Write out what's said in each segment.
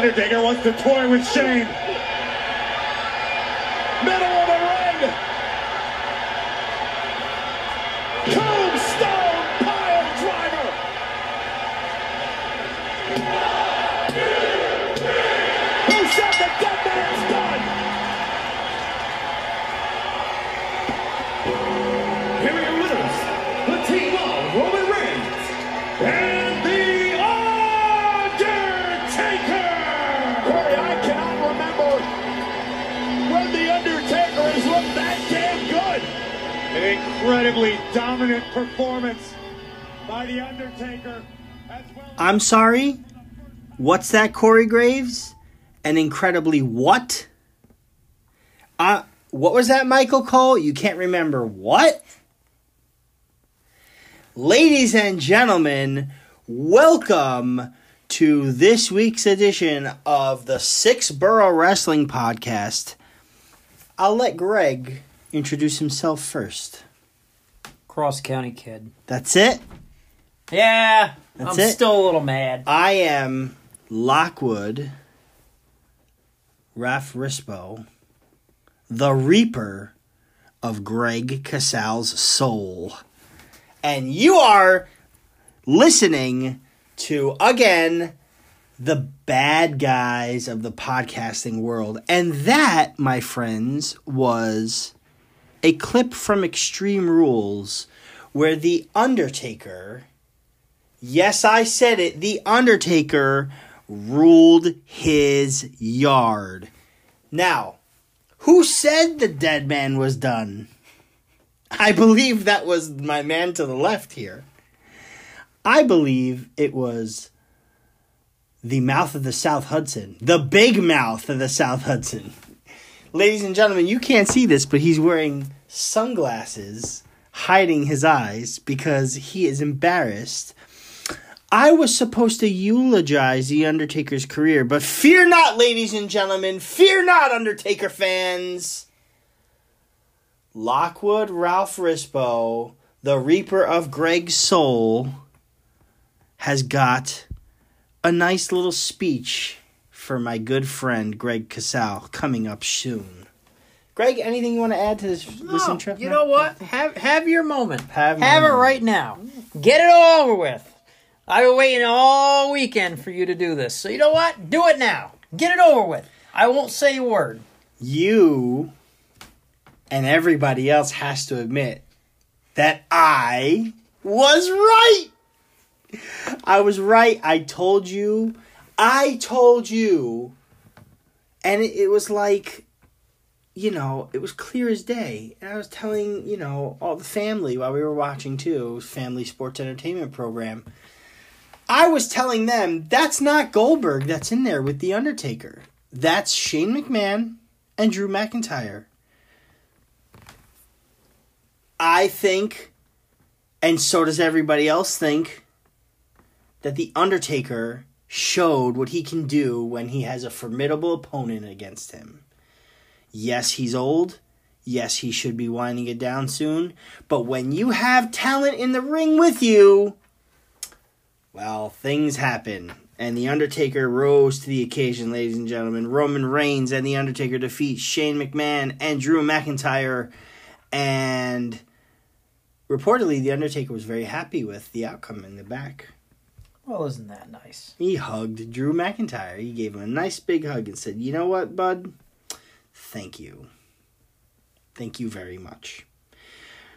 Undertaker wants to toy with Shane. Incredibly dominant performance by The Undertaker. Well I'm sorry. What's that, Corey Graves? An incredibly what? Uh, what was that, Michael Cole? You can't remember what? Ladies and gentlemen, welcome to this week's edition of the Six Borough Wrestling Podcast. I'll let Greg introduce himself first. Cross County kid. That's it. Yeah, That's I'm it? still a little mad. I am Lockwood, Raf Rispo, the Reaper of Greg Casal's soul. And you are listening to, again, the bad guys of the podcasting world. And that, my friends, was a clip from Extreme Rules where The Undertaker Yes, I said it. The Undertaker ruled his yard. Now, who said the dead man was done? I believe that was my man to the left here. I believe it was the mouth of the South Hudson, the big mouth of the South Hudson. Ladies and gentlemen, you can't see this, but he's wearing sunglasses hiding his eyes because he is embarrassed I was supposed to eulogize The Undertaker's career, but fear not, ladies and gentlemen, fear not, Undertaker fans. Lockwood Ralph Rispo, the Reaper of Greg's soul, has got a nice little speech for my good friend Greg Casal coming up soon. Greg, anything you want to add to this, this No, intro? you know what? Have have your moment. Have have it right now. Get it all over with. I've been waiting all weekend for you to do this. So you know what? Do it now. Get it over with. I won't say a word. you and everybody else has to admit that I was right. I was right. I told you. I told you. And it, it was like, you know, it was clear as day. And I was telling, you know, all the family while we were watching too, family sports entertainment program. I was telling them that's not Goldberg that's in there with The Undertaker. That's Shane McMahon and Drew McIntyre. I think, and so does everybody else think, that The Undertaker showed what he can do when he has a formidable opponent against him. Yes, he's old. Yes, he should be winding it down soon. But when you have talent in the ring with you, well, things happen. And The Undertaker rose to the occasion, ladies and gentlemen. Roman Reigns and The Undertaker defeat Shane McMahon and Drew McIntyre. And reportedly, The Undertaker was very happy with the outcome in the back. Well, isn't that nice? He hugged Drew McIntyre. He gave him a nice big hug and said, You know what, bud? Thank you. Thank you very much.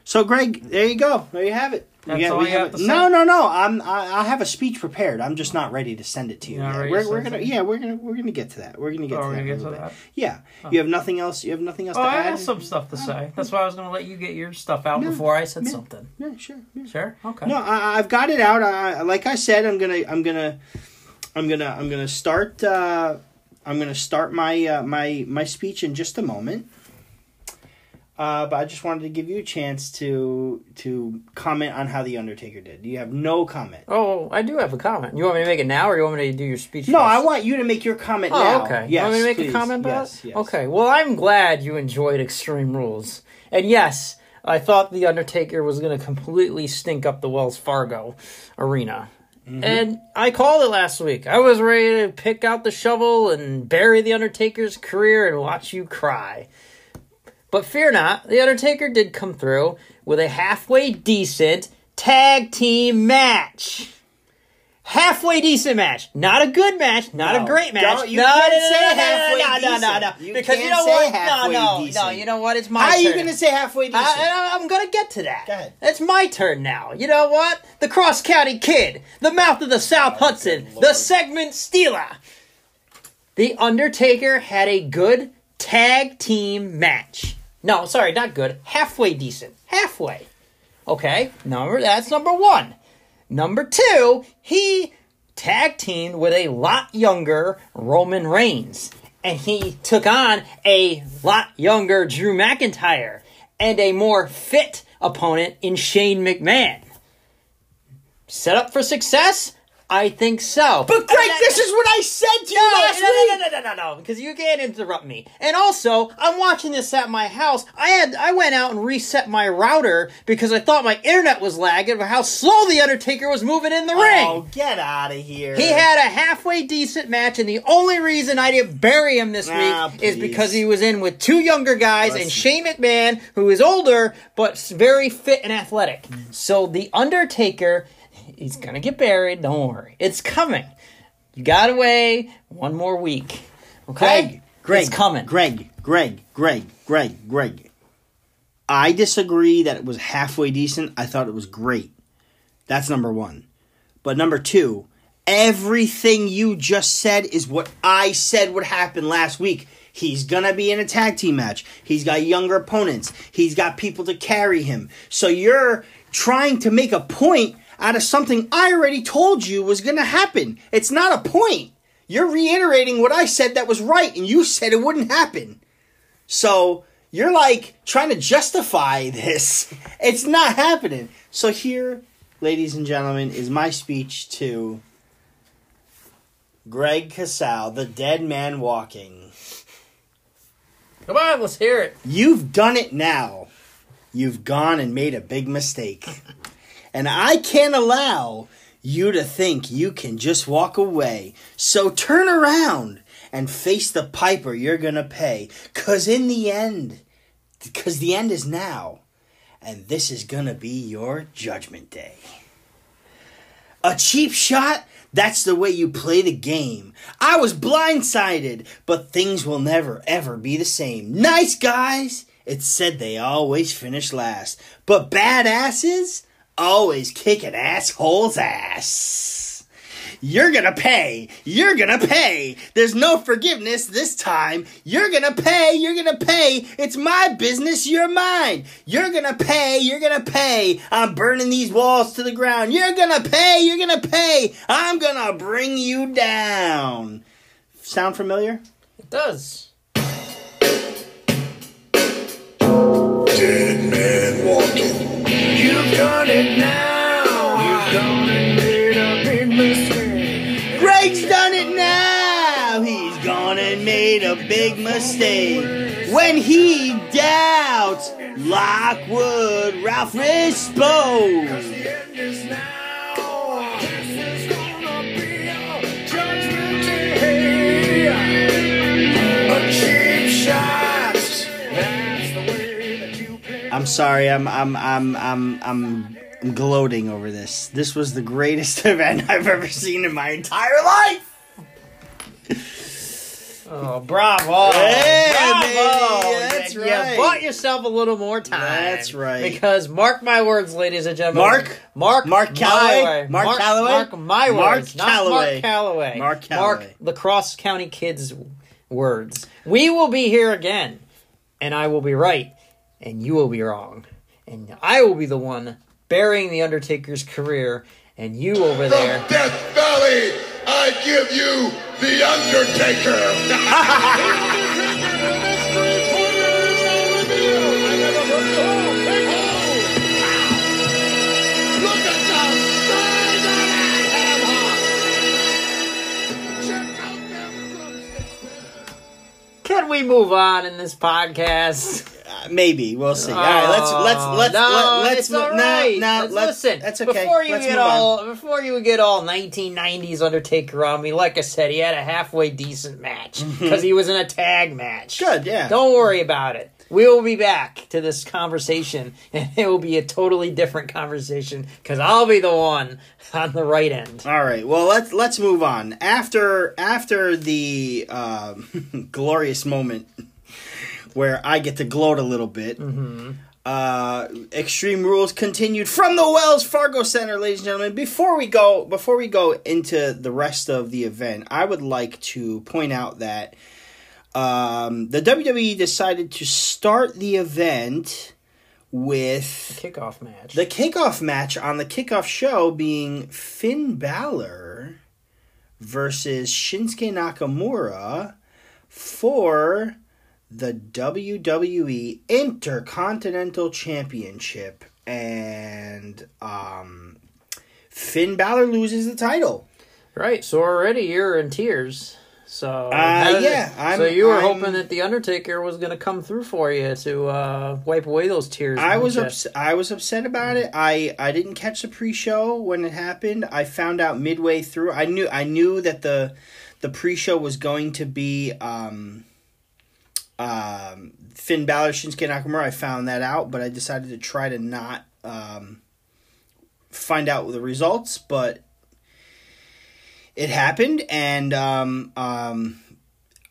So, Greg, there you go. There you have it. We That's all we you have have it. to say? No, no, no. I'm. I, I have a speech prepared. I'm just not ready to send it to you. We're, we're gonna. Yeah, we're gonna. We're gonna get to that. We're gonna get Oh, to that. gonna get to that? Yeah. You have nothing else. You have nothing else Oh, to I add. have some stuff to say. That's why I was going to let you get your stuff out Yeah. before I said Yeah. something. Yeah, sure. yeah. Sure. Okay. No, I, I've got it out. I, I- like I said, I'm gonna, I'm gonna, I'm gonna, I'm gonna start. Uh, I'm gonna start my uh, my my speech in just a moment. Uh, but I just wanted to give you a chance to to comment on how the Undertaker did. You have no comment. Oh, I do have a comment. You want me to make it now, or you want me to do your speech? No, first? I want you to make your comment Oh, now. okay. Yes, you want me to make please. a comment about yes. Yes. Okay. Well, I'm glad you enjoyed Extreme Rules. And yes, I thought The Undertaker was going to completely stink up the Wells Fargo arena. Mm-hmm. And I called it last week. I was ready to pick out the shovel and bury the Undertaker's career and watch you cry. But fear not, the Undertaker did come through with a halfway decent tag team match. Halfway decent match, not a good match, not No, a great match. don't- you no, can't no, no, say no, no, halfway no, no, no, no. You because you know what? No, halfway no, no. decent. You know what? It's my turn. How are you going to say halfway decent? I, I, I'm gonna get to that. Go ahead. It's my turn now. You know what? The Cross County Kid, the mouth of the South Hudson, the segment stealer. The Undertaker had a good tag team match. No, sorry, not good. Halfway decent. Halfway. Okay, number that's number one. Number two, he tag teamed with a lot younger Roman Reigns. And he took on a lot younger Drew McIntyre and a more fit opponent in Shane McMahon. Set up for success? I think so. but Greg, this is what I said to you No, last no, week. no, no, no, no, no, because you can't interrupt me. And also, I'm watching this at my house. I had I went out and reset my router because I thought my internet was lagging of how slow the Undertaker was moving in the ring. Oh, get out of here. He had a halfway decent match, and the only reason I didn't bury him this Ah, week is because he was in with two younger guys and Listen. Shane McMahon, who is older but very fit and athletic. So the Undertaker, he's gonna get buried. Don't worry, it's coming. You got away one more week. Okay, Greg, Greg, it's coming. Greg, Greg, Greg, Greg, Greg. I disagree that it was halfway decent. I thought it was great. That's number one. But number two, everything you just said is what I said would happen last week. He's gonna be in a tag team match. He's got younger opponents. He's got people to carry him. So you're trying to make a point out of something I already told you was gonna happen. It's not a point. You're reiterating what I said that was right, and you said it wouldn't happen. So you're like trying to justify this. It's not happening. So here, ladies and gentlemen, is my speech to Greg Casal, the dead man walking. Come on, let's hear it. You've done it now. You've gone and made a big mistake. And I can't allow you to think you can just walk away. So turn around and face the piper you're going to pay. Because in the end, because the end is now. And this is going to be your judgment day. A cheap shot? That's the way you play the game. I was blindsided, but things will never ever be the same. Nice guys, it's said they always finish last, but badasses always kick an asshole's ass. You're gonna pay. You're gonna pay. There's no forgiveness this time. You're gonna pay. You're gonna pay. It's my business. You're mine. You're gonna pay. You're gonna pay. I'm burning these walls to the ground. You're gonna pay. You're gonna pay. I'm gonna bring you down. Sound familiar? It does. Made a big mistake. When he doubts Lockwood Ralph Rispo. I'm sorry. I'm I'm I'm I'm I'm I'm gloating over this. This was the greatest event I've ever seen in my entire life. Oh, bravo! Yeah, bravo! baby, that's you, right. You bought yourself a little more time. That's right. Because mark my words, ladies and gentlemen. Mark? Mark, Mark my Calaway? way. Mark Calaway? Mark my Mark words, not Calaway. Mark Calaway. Mark Calaway. Mark Lacrosse County Kids' words. We will be here again, and I will be right, and you will be wrong, and I will be the one burying the Undertaker's career, and you over there. Death Valley, I give you the Undertaker. Can we move on in this podcast? Uh, maybe we'll see. all right, let's let's let's no, let, us all no, right. no, Let's- let's, listen. That's okay. Before you let's get move on. all before you get all 1990s Undertaker on me, like I said, he had a halfway decent match because he was in a tag match. Mm-hmm. Good, yeah. Don't worry about it. We will be back to this conversation, and it will be a totally different conversation because I'll be the one on the right end. All right. Well, let's let's move on. After after the um, glorious moment where I get to gloat a little bit. Uh, Extreme Rules continued from the Wells Fargo Center, ladies and gentlemen. Before we go, before we go into the rest of the event, I would like to point out that um, the WWE decided to start the event with Kickoff match. the kickoff match on the kickoff show being Finn Balor versus Shinsuke Nakamura for the WWE Intercontinental Championship. And um, Finn Balor loses the title. Right, so already you're in tears. So Uh, yeah, I'm- so you were I'm- hoping that the Undertaker was going to come through for you to uh, wipe away those tears. I was ups- I was upset about it. I, I didn't catch the pre-show when it happened. I found out midway through. I knew I knew that the the pre-show was going to be um, um, Finn Balor Shinsuke Nakamura. I found that out, but I decided to try to not um, find out the results. But it happened, and um, um,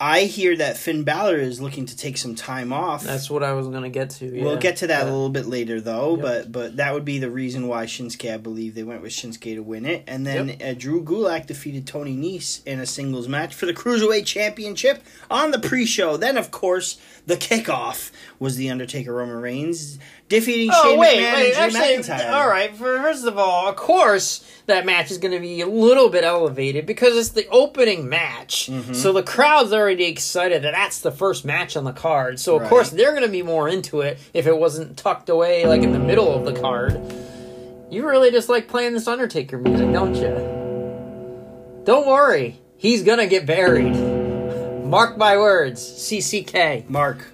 I hear that Finn Balor is looking to take some time off. That's what I was going to get to. Yeah. We'll get to that a little bit later, though. Yep. But but that would be the reason why Shinsuke, I believe, they went with Shinsuke to win it, and then uh, Drew Gulak defeated Tony Nese in a singles match for the cruiserweight championship on the pre-show. Then, of course, the kickoff was the Undertaker Roman Reigns defeating Oh Shane wait, McMahon wait. and Drew Actually, McIntyre. all right. First of all, of course, that match is going to be a little bit elevated because it's the opening match. Mm-hmm. So the crowd's already excited that that's the first match on the card. So of Right. course they're going to be more into it if it wasn't tucked away like in the middle of the card. You really just like playing this Undertaker music, don't you? Don't worry, he's gonna get buried. Mark my words, CCK. Mark.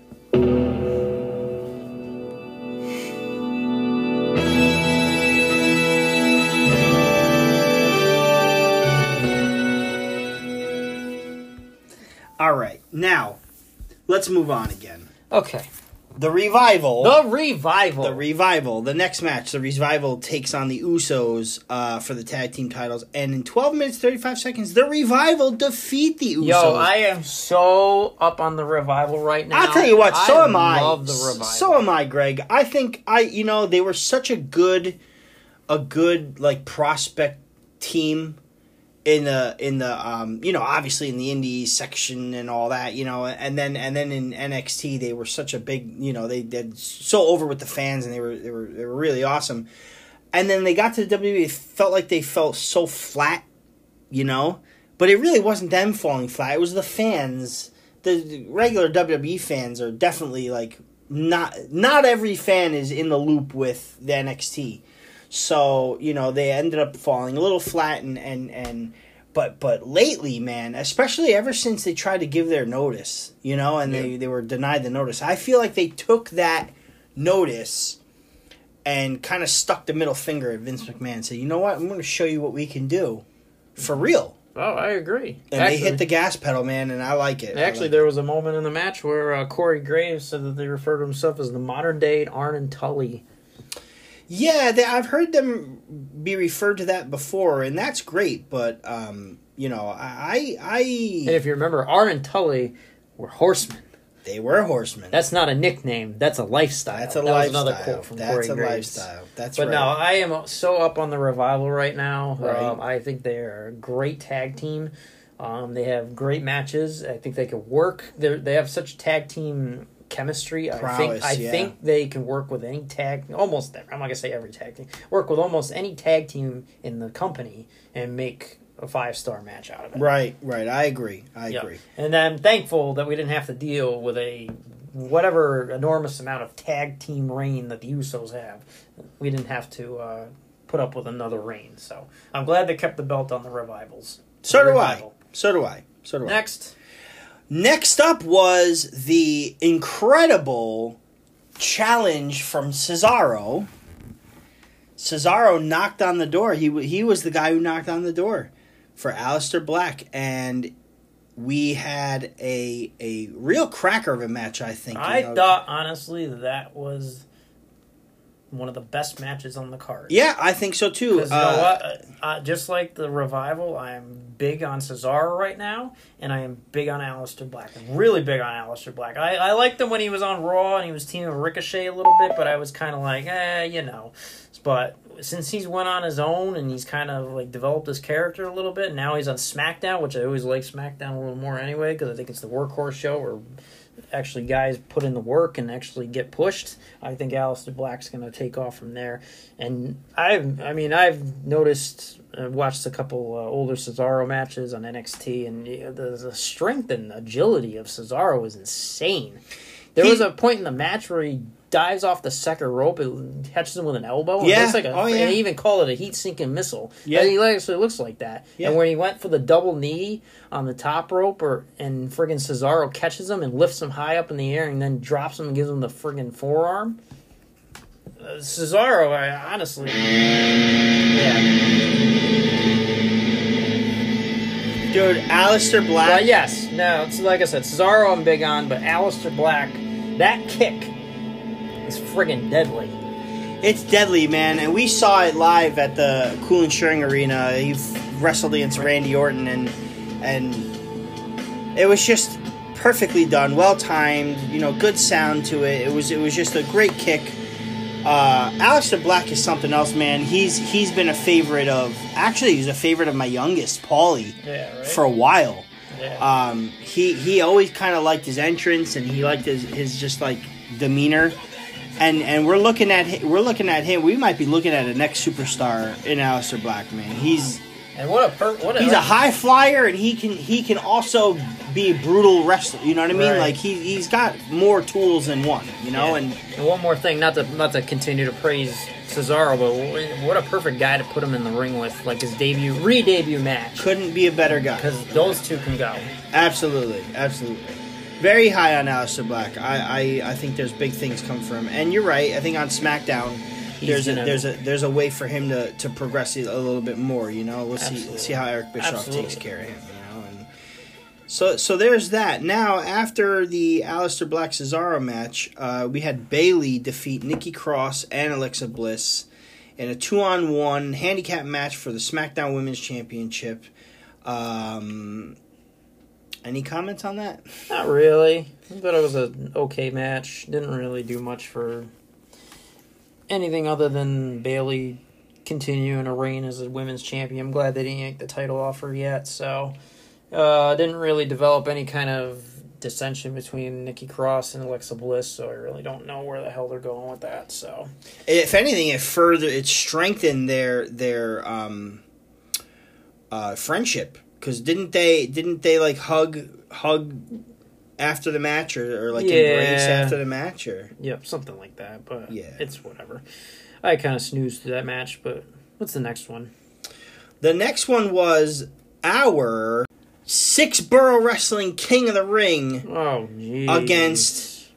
All right, now let's move on again. Okay, The revival. the revival. the revival. The next match, the revival takes on the Usos uh, for the tag team titles, and in 12 minutes 35 seconds, the revival defeat the Usos. Yo, I am so up on the revival right now. I'll tell you what, so am I. love the revival. So am I, Greg. I think I, you know, they were such a good, a good like prospect team in the in the um you know obviously in the indies section and all that you know and then and then in NXT they were such a big you know they did so over with the fans and they were they were they were really awesome. And then they got to the WWE it felt like they felt so flat you know but it really wasn't them falling flat. It was the fans. The regular WWE fans are definitely like not not every fan is in the loop with the NXT so you know they ended up falling a little flat and and and but but lately man especially ever since they tried to give their notice you know and they they were denied the notice i feel like they took that notice and kind of stuck the middle finger at vince mcmahon and said you know what? I'm going to show you what we can do for real. Oh, I agree. and they hit the gas pedal man and i like it. Actually, like there was a moment in the match where uh, Corey Graves said that they refer to himself as the modern day Arn and Tully. Yeah, they, I've heard them be referred to that before, and that's great. But um, you know, I, I, And if you remember, Arn and Tully were horsemen. they were horsemen. That's not a nickname. That's a lifestyle. That's a that lifestyle. Another quote from that's Corey a Graves. lifestyle. That's But right. no, I am so up on the revival right now. Right. Um, I think they're a great tag team. Um, they have great matches. I think they can work. They they have such tag team chemistry. I think I yeah. think they can work with any tag. Almost, I'm not gonna say every tag team. Work with almost any tag team in the company and make a five star match out of it. right, right. I agree. I Yeah. agree. And I'm thankful that we didn't have to deal with a whatever enormous amount of tag team reign that the Usos have. We didn't have to uh, put up with another reign. So I'm glad they kept the belt on the revivals. So The do I. So do I. So do I. Next, Next up was the incredible challenge from Cesaro. Cesaro knocked on the door. He he was the guy who knocked on the door for Aleister Black, and we had a a real cracker of a match. I think. I know. thought honestly that was one of the best matches on the card. Yeah, I think so too. Because you Uh, know what? Uh, uh, just like the revival, I am big on Cesaro right now, and I am big on Aleister Black. I'm really big on Aleister Black. I, I liked him when he was on Raw and he was teaming with Ricochet a little bit, but I was kind of like, eh, you know. But since he's went on his own and he's kind of like developed his character a little bit, and now he's on SmackDown, which I always like SmackDown a little more anyway, because I think it's the workhorse show where actually guys put in the work and actually get pushed. I think Aleister Black's going to take off from there. And I've, I mean, I've noticed, uh, watched a couple uh, older Cesaro matches on NXT, and the, the strength and agility of Cesaro is insane. There He- was a point in the match where he dives off the second rope, and catches him with an elbow. Yeah. It looks like a, Oh, yeah. and they even call it a heat seeking missile. Yeah. Yeah, he actually looks like that. Yeah. And when he went for the double knee on the top rope, or and friggin' Cesaro catches him and lifts him high up in the air, and then drops him and gives him the friggin' forearm. Uh, Cesaro, I honestly, yeah. dude, Aleister Black. But yes, no, it's like I said, Cesaro I'm big on, but Aleister Black, that kick is friggin' deadly. It's deadly, man, and we saw it live at the Cool and Shearing Arena. He wrestled against Randy Orton, and and it was just perfectly done, well timed. You know, good sound to it. It was it was just a great kick. Uh, Aleister Black is something else, man. He's he's been a favorite of. Actually, he's a favorite of my youngest, Paulie, Yeah, right. for a while. yeah. Um, he he always kind of liked his entrance and he liked his, his just like demeanor. And and we're looking at we're looking at him. We might be looking at a next superstar in Aleister Black, man. He's and what a per- what a he's a high flyer and he can he can also be a brutal wrestler. You know what I mean? Right. Like he he's got more tools than one. You know, Yeah. and And one more thing, not to not to continue to praise Cesaro, but what a perfect guy to put him in the ring with, like his debut, re-debut match, couldn't be a better guy. because those two can go. Absolutely, absolutely. Very high on Aleister Black. I, I, I think there's big things come from him. And you're right. I think on SmackDown, there's a there's a there's a way for him to, to progress a little bit more. You know, we'll see see how Eric Bischoff Absolutely. takes care of him. You know, and so so there's that. Now after the Aleister Black Cesaro match, uh, we had Bayley defeat Nikki Cross and Alexa Bliss in a two on one handicap match for the SmackDown Women's Championship. Um, any comments on that? Not really. I thought it was an okay match. Didn't really do much for anything other than Bayley continuing to reign as a women's champion. I'm glad they didn't yank the title off her yet. So, uh, didn't really develop any kind of dissension between Nikki Cross and Alexa Bliss. So I really don't know where the hell they're going with that. So if anything, it further it strengthened their their um, uh, friendship because didn't they didn't they like hug hug after the match or, or like embrace after the match or yep, something like that. But Yeah. it's whatever. I kind of snoozed through that match. But what's the next one? the next one was our six borough wrestling king of the ring Oh. Against-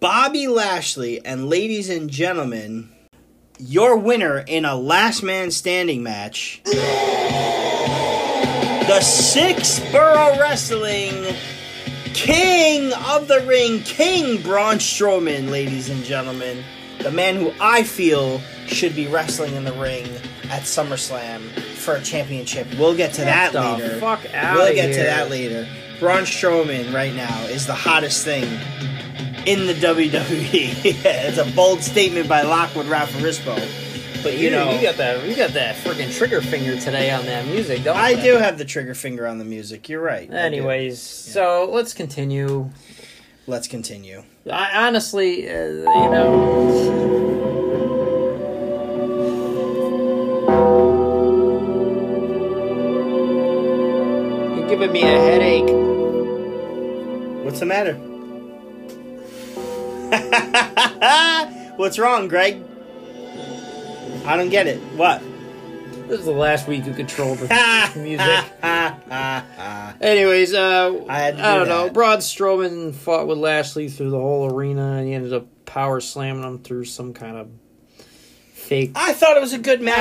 Bobby Lashley and ladies and gentlemen your winner in a last man standing match the six borough wrestling king of the ring king Braun Strowman ladies and gentlemen. The man who I feel should be wrestling in the ring at SummerSlam for a championship. We'll get to that later. fuck outta we'll get to that later. Braun Strowman right now is the hottest thing in the WWE. it's a bold statement by Lockwood Rafarispo. But you, You, know, you got that. You got that freaking trigger finger today on that music, don't I you? do have the trigger finger on the music. You're right. Anyways, so let's continue. let's continue. I honestly, uh, you know, you're giving me a headache. What's the matter? What's wrong, Greg? I don't get it. What? This is the last week you controlled the music. Anyways, uh, I had to I do don't know. Braun Strowman fought with Lashley through the whole arena, and he ended up power slamming him through some kind of fake. I thought it was a good match,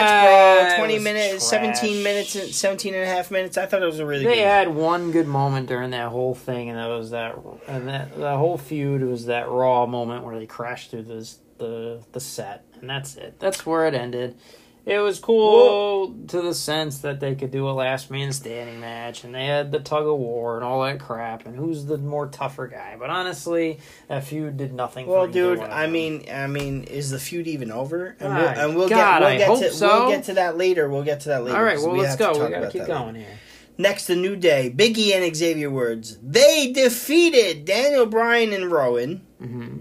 bro. it 20 minutes, trash. 17 minutes, and 17 and a half minutes. I thought it was a really They good had one good moment during that whole thing, and that was that, and that the whole feud was that Raw moment where they crashed through this the the set, and that's it. That's where it ended. It was cool to the sense that they could do a last man standing match, and they had the tug of war and all that crap, and who's the more tougher guy. But honestly, that feud did nothing. Well, for either dude, I mean, I mean, is the feud even over? And we'll, and we'll God, get, I we'll get hope to, so. we'll get to that later. We'll get to that later. All right, well, we let's have to go. We gotta keep going later. here. Next, the New Day, Biggie and Xavier Woods. They defeated Daniel Bryan and Rowan hmm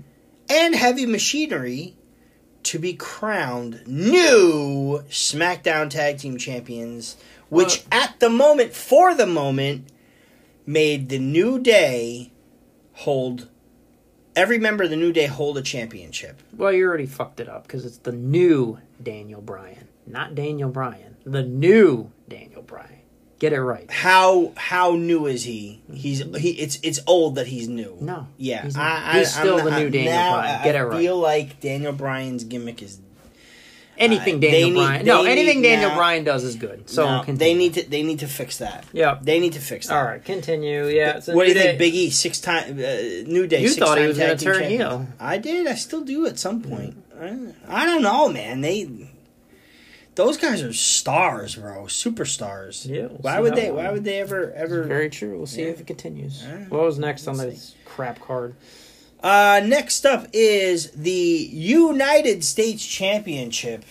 and Heavy Machinery to be crowned new SmackDown Tag Team Champions, which uh, at the moment, for the moment, made the New Day hold every member of the New Day hold a championship. Well, you already fucked it up because it's the new Daniel Bryan, not Daniel Bryan. The new Daniel Bryan. Get it right. How how new is he? He's he. It's it's old that he's new. No, Yeah, he's, I, he's I, still I'm the not- new Daniel now Bryan. Get I it right. I feel like Daniel Bryan's gimmick is anything uh, Daniel need- Bryan. No, anything need Daniel now- Bryan does is good. So no, they need to they need to fix that. Yeah, They need to fix that. All right, continue. Yeah. a What do you think. Big E six time uh, New Day? You six thought he was gonna turn champion. heel. I did. I still do at some point. I, I don't know, man. They those guys are stars, bro. Superstars. Yeah, we'll why would they? long. Why would they ever ever? Very true. We'll see Yeah. if it continues. All right. What was next on We'll this crap card? Uh, next up is the United States Championship,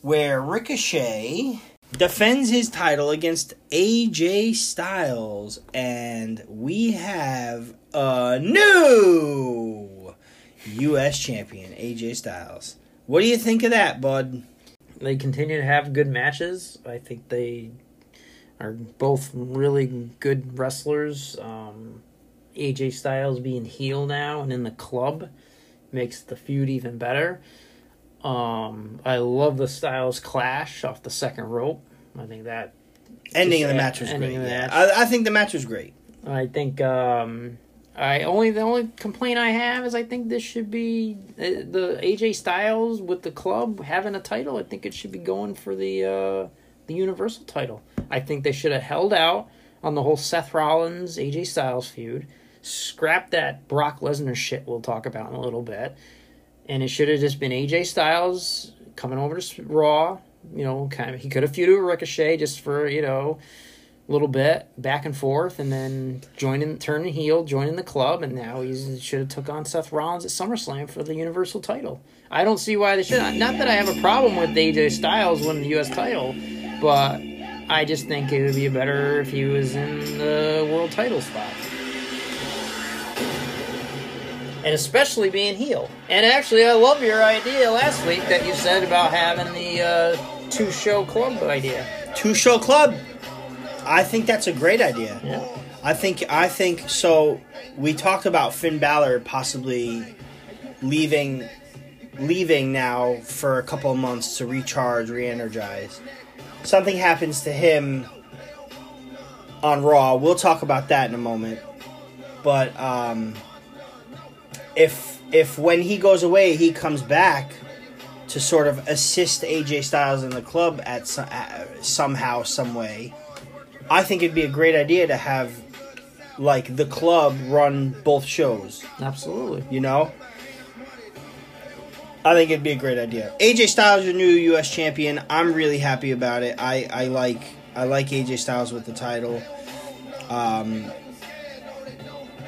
where Ricochet defends his title against AJ Styles, and we have a new U.S. champion, AJ Styles. What do you think of that, bud? They continue to have good matches. I think they are both really good wrestlers. Um, AJ Styles being heel now and in the club makes the feud even better. Um, I love the Styles clash off the second rope. I think that Ending of the match was great. yeah. match. I, I think the match was great. I think um, I only the only complaint I have is I think this should be uh, the AJ Styles with the club having a title. I think it should be going for the uh, the Universal title. I think they should have held out on the whole Seth Rollins AJ Styles feud. Scrap that Brock Lesnar shit we'll talk about in a little bit, and it should have just been AJ Styles coming over to Raw. You know, kind of he could have feuded with Ricochet just for you know a little bit back and forth, and then joining, turning heel, joining the club, and now he should have took on Seth Rollins at SummerSlam for the Universal title. I don't see why they should. Not that I have a problem with AJ Styles winning the U.S. title, but I just think it would be better if he was in the world title spot. And especially being heel. And actually, I love your idea last week that you said about having the uh, two show club idea. Two show club. I think that's a great idea. Yeah. I think I think so. We talked about Finn Balor possibly leaving, leaving now for a couple of months to recharge, re-energize. Something happens to him on Raw. We'll talk about that in a moment. But um, if if when he goes away, he comes back to sort of assist AJ Styles in the club at so, uh, somehow, some way. I think it'd be a great idea to have like the club run both shows. Absolutely. You know, I think it'd be a great idea. AJ Styles, your new U.S. champion. I'm really happy about it. I I like I like AJ Styles with the title. Um,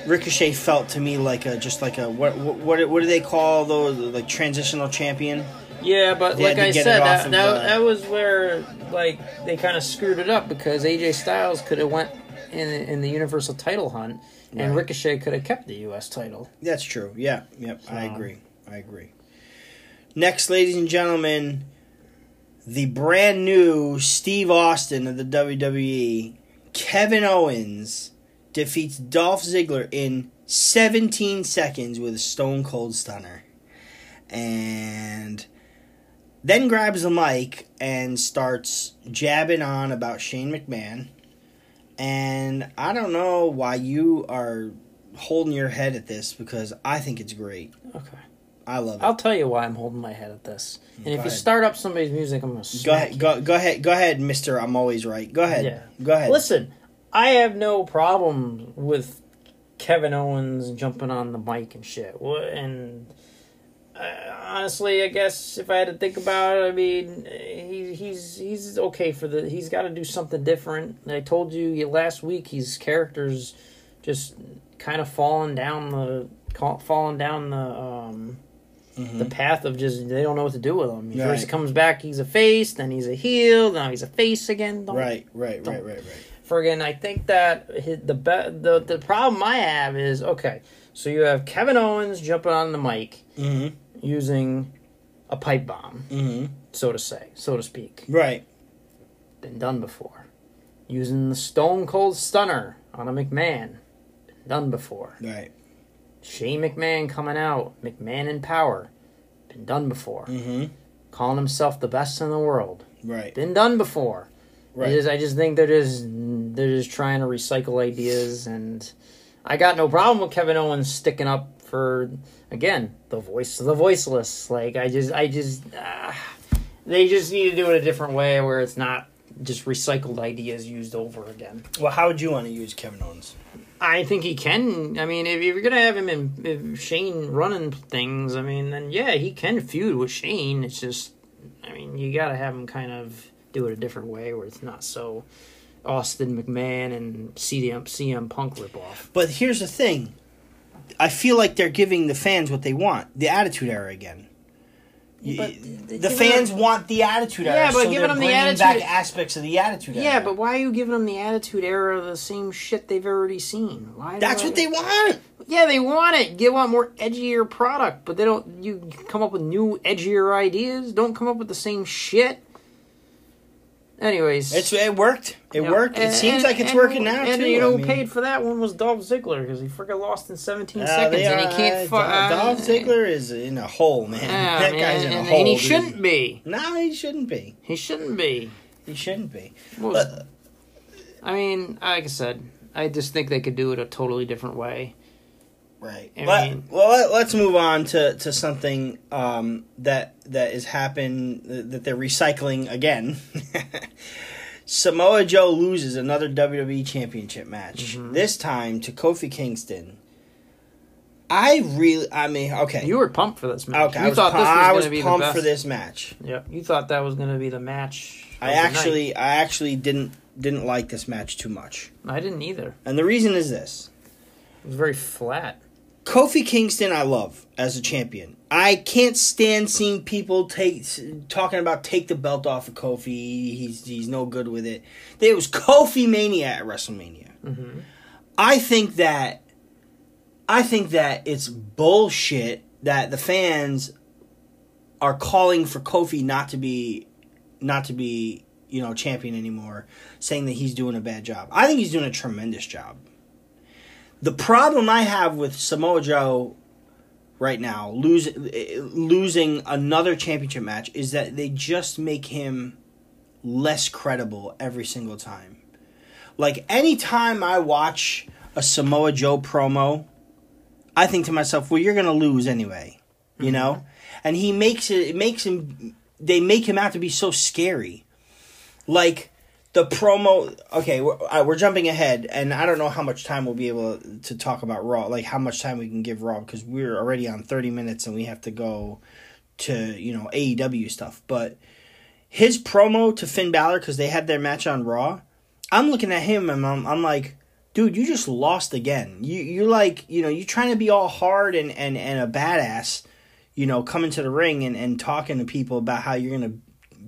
Ricochet felt to me like a just like a what what what, what do they call those like transitional champion? Yeah, but like I said, that, of, that, that was where like they kind of screwed it up because AJ Styles could have went in in the Universal Title hunt, and Right. Ricochet could have kept the U.S. title. That's true. Yeah. Yep. I agree. I agree. Next, ladies and gentlemen, the brand new Steve Austin of the WWE, Kevin Owens, defeats Dolph Ziggler in 17 seconds with a Stone Cold Stunner. And then grabs the mic and starts jabbing on about Shane McMahon. And I don't know why you are holding your head at this because I think it's great. Okay. I love it. I'll tell you why I'm holding my head at this. Mm-hmm. And if you start up somebody's music, I'm gonna go ahead, you. go, go ahead, go ahead, Mister. I'm always right. Go ahead, Yeah. go ahead. Listen, I have no problem with Kevin Owens jumping on the mic and shit. Wha- And honestly, I guess if I had to think about it, I mean, he, he's he's okay for the. He's got to do something different. I told you last week, his character's just kind of falling down the falling down the um the path of just they don't know what to do with him. First Mm-hmm. Right. he comes back, he's a face, then he's a heel, now he's a face again. Don't Right, right, right, right, right. friggin' I think that the be- the the problem I have is okay. So you have Kevin Owens jumping on the mic Mm-hmm. Using a pipe bomb, Mm-hmm. so to say, so to speak. Right. Been done before. Using the Stone Cold Stunner on a McMahon. Been done before. Right. Shane McMahon coming out. McMahon in power. Been done before. Mm-hmm. Calling himself the best in the world. Right. Been done before. Right. I just think they're just they're just trying to recycle ideas, and I got no problem with Kevin Owens sticking up for again the voice of the voiceless. Like I just I just uh, they just need to do it a different way where it's not just recycled ideas used over again. Well, how would you want to use Kevin Owens? I think he can. I mean, if you're gonna have him in Shane running things, I mean, then yeah, he can feud with Shane. It's just, I mean, you gotta have him kind of do it a different way where it's not so Austin McMahon and CM CM Punk ripoff. But here's the thing. I feel like they're giving the fans what they want. The Attitude Era again. But the giving fans them- want the Attitude Era. Yeah, but so giving them the Attitude- back aspects of the Attitude Era. Yeah, but why are you giving them the Attitude Era of the same shit they've already seen? Why? that's do what I- they want. Yeah, they want it. They want more edgier product, but they don't. You come up with new edgier ideas. Don't come up with the same shit. Anyways, It's it worked. It Yeah. worked. It seems and- like it's and- working now And too. you know I who mean, paid for that one was Dolph Ziggler because he freaking lost in 17 uh, seconds they and he can't. fu- Dolph, uh, Dolph Ziggler is in a hole, man. Yeah, that man, guy's in a hole. and he dude. shouldn't be. No, he shouldn't be. He shouldn't be. He shouldn't be. What was- I mean, like I said, I just think they could do it a totally different way. Right. I Let, mean- well, let, let's move on to, to something um, that that is happen that they're recycling again. Samoa Joe loses another WWE Championship match. Mm-hmm. This time to Kofi Kingston. I really, I mean, okay, You were pumped for this match. okay. You I was, thought this was I was be pumped for this match. Yeah, you thought that was going to be the match. I of the night. actually, I actually didn't didn't like this match too much, I didn't either. and the reason is this. It was very flat. Kofi Kingston, I love as a champion. I can't stand seeing people take talking about take the belt off of Kofi. He's he's no good with it. There was Kofi Mania at WrestleMania. Mm-hmm. I think that I think that it's bullshit that the fans are calling for Kofi not to be not to be you know champion anymore, saying that he's doing a bad job. I think he's doing a tremendous job. The problem I have with Samoa Joe right now, lose, losing another championship match, is that they just make him less credible every single time. Like, anytime I watch a Samoa Joe promo, I think to myself, well, you're going to lose anyway, you mm-hmm. know? And he makes it, it makes him, they make him out to be so scary. Like, the promo okay we're, uh, we're jumping ahead and i don't know how much time we'll be able to talk about raw like how much time we can give raw because we're already on 30 minutes and we have to go to you know aew stuff but his promo to finn Balor because they had their match on raw i'm looking at him and i'm, I'm like dude you just lost again. You you're like you know you're trying to be all hard and and, and a badass you know coming to the ring and, and talking to people about how you're gonna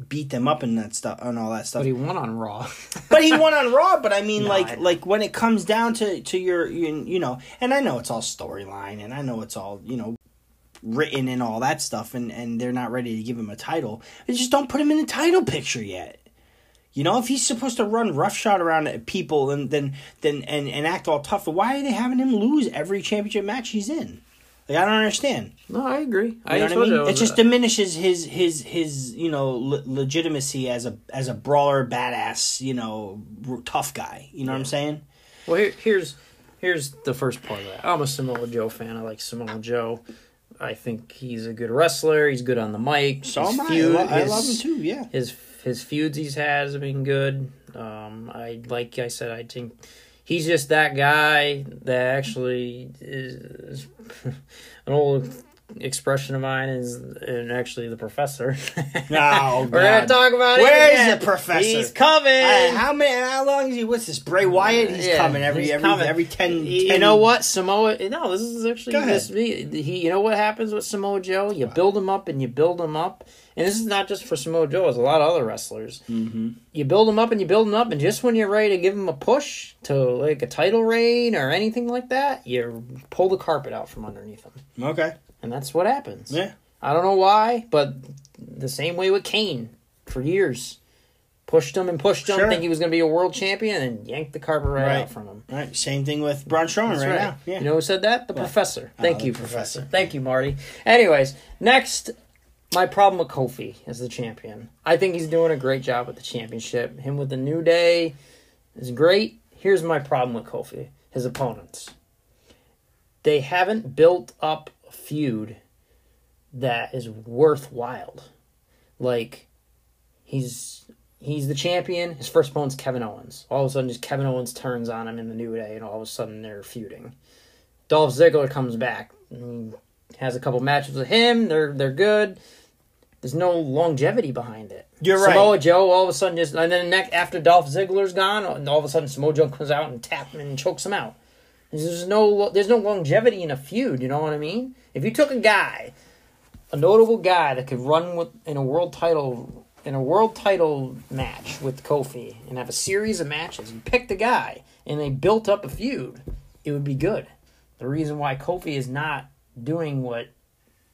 beat them up and that stuff and all that stuff But he won on Raw. but he won on Raw. But I mean, No, like, I- like when it comes down to to your, you, you know, and I know it's all storyline, and I know it's all you know written and all that stuff, and and they're not ready to give him a title. They just don't put him in the title picture yet. You know, if he's supposed to run roughshod around at people and then then and and act all tough, why are they having him lose every championship match he's in? Like I don't understand. No, I agree. I You know what I mean? It just diminishes his his his you know le- legitimacy as a as a brawler, badass, you know, tough guy. You know what I'm saying? Well, here, here's here's the first part of that. I'm a Samoa Joe fan. I like Samoa Joe. I think he's a good wrestler. He's good on the mic. So His am I. feud- I, lo- I love him too. Yeah. His his feuds he's has have been good. Um, I like I said, I think he's just that guy that actually is an old expression of mine is and actually the professor. Oh, We're gonna talk about it. Where's again. the professor? He's coming. Uh, how many? How long is he with this? Bray Wyatt? He's Yeah, coming every he's every coming. every 10, You 10 know what Samoa? No, this is actually this. He, you know what happens with Samoa Joe? You build him up and you build him up, and this is not just for Samoa Joe. It's a lot of other wrestlers. Mm-hmm. You build him up and you build him up, and just when you're ready to give him a push to like a title reign or anything like that, you pull the carpet out from underneath him, Okay. And that's what happens. Yeah. I don't know why, but the same way with Kane for years. Pushed him and pushed him, Sure. think he was going to be a world champion, and yanked the carpet right, Right. out from him. Right. Same thing with Braun Strowman right, right. now. Yeah. You know who said that? The professor. Oh, Thank the you, professor. professor. Thank you, Marty. Anyways, next, my problem with Kofi as the champion. I think he's doing a great job with the championship. Him with the New Day is great. Here's my problem with Kofi his opponents. They haven't built up feud that is worthwhile. Like, he's he's the champion. His first opponent's Kevin Owens. All of a sudden, just Kevin Owens turns on him in the New Day, and all of a sudden they're feuding. Dolph Ziggler comes back, has a couple matches with him. They're they're good. There's no longevity behind it. You're right. Samoa Joe all of a sudden just and then next after Dolph Ziggler's gone, and all of a sudden Samoa Joe comes out and taps him and chokes him out. There's no there's no longevity in a feud. You know what I mean? If you took a guy, a notable guy that could run with in a world title in a world title match with Kofi and have a series of matches, you picked a guy and they built up a feud, it would be good. The reason why Kofi is not doing what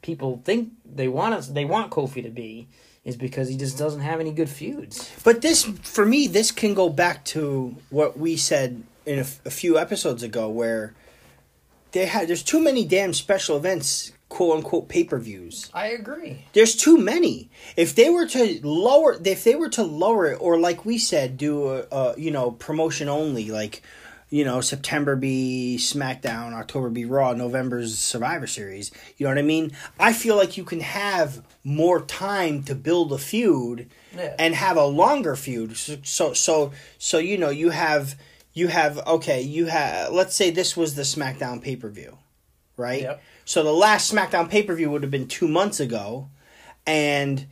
people think they want us they want Kofi to be is because he just doesn't have any good feuds. But this, for me, this can go back to what we said in a, f- a few episodes ago, where they had there's too many damn special events, quote unquote pay per views. I agree. There's too many. If they were to lower, if they were to lower it, or like we said, do a, a you know promotion only, like you know September be SmackDown, October be Raw, November's Survivor Series. You know what I mean? I feel like you can have more time to build a feud Yeah. and have a longer feud. So so so, so you know you have you have okay you have let's say this was the SmackDown pay per view, right? Yep. So the last SmackDown pay per view would have been two months ago, and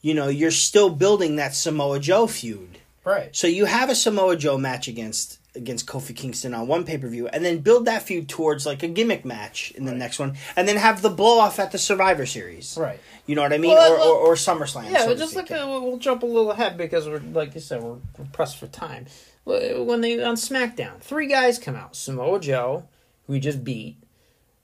you know you're still building that Samoa Joe feud. Right. So you have a Samoa Joe match against against Kofi Kingston on one pay per view, and then build that feud towards like a gimmick match in the next one, and then have the blow off at the Survivor Series. Right. You know what I mean, Well, or, or or SummerSlam. Yeah, so just like uh, we'll jump a little ahead because we're like you said we're, we're pressed for time. When they on SmackDown, three guys come out: Samoa Joe, who we just beat.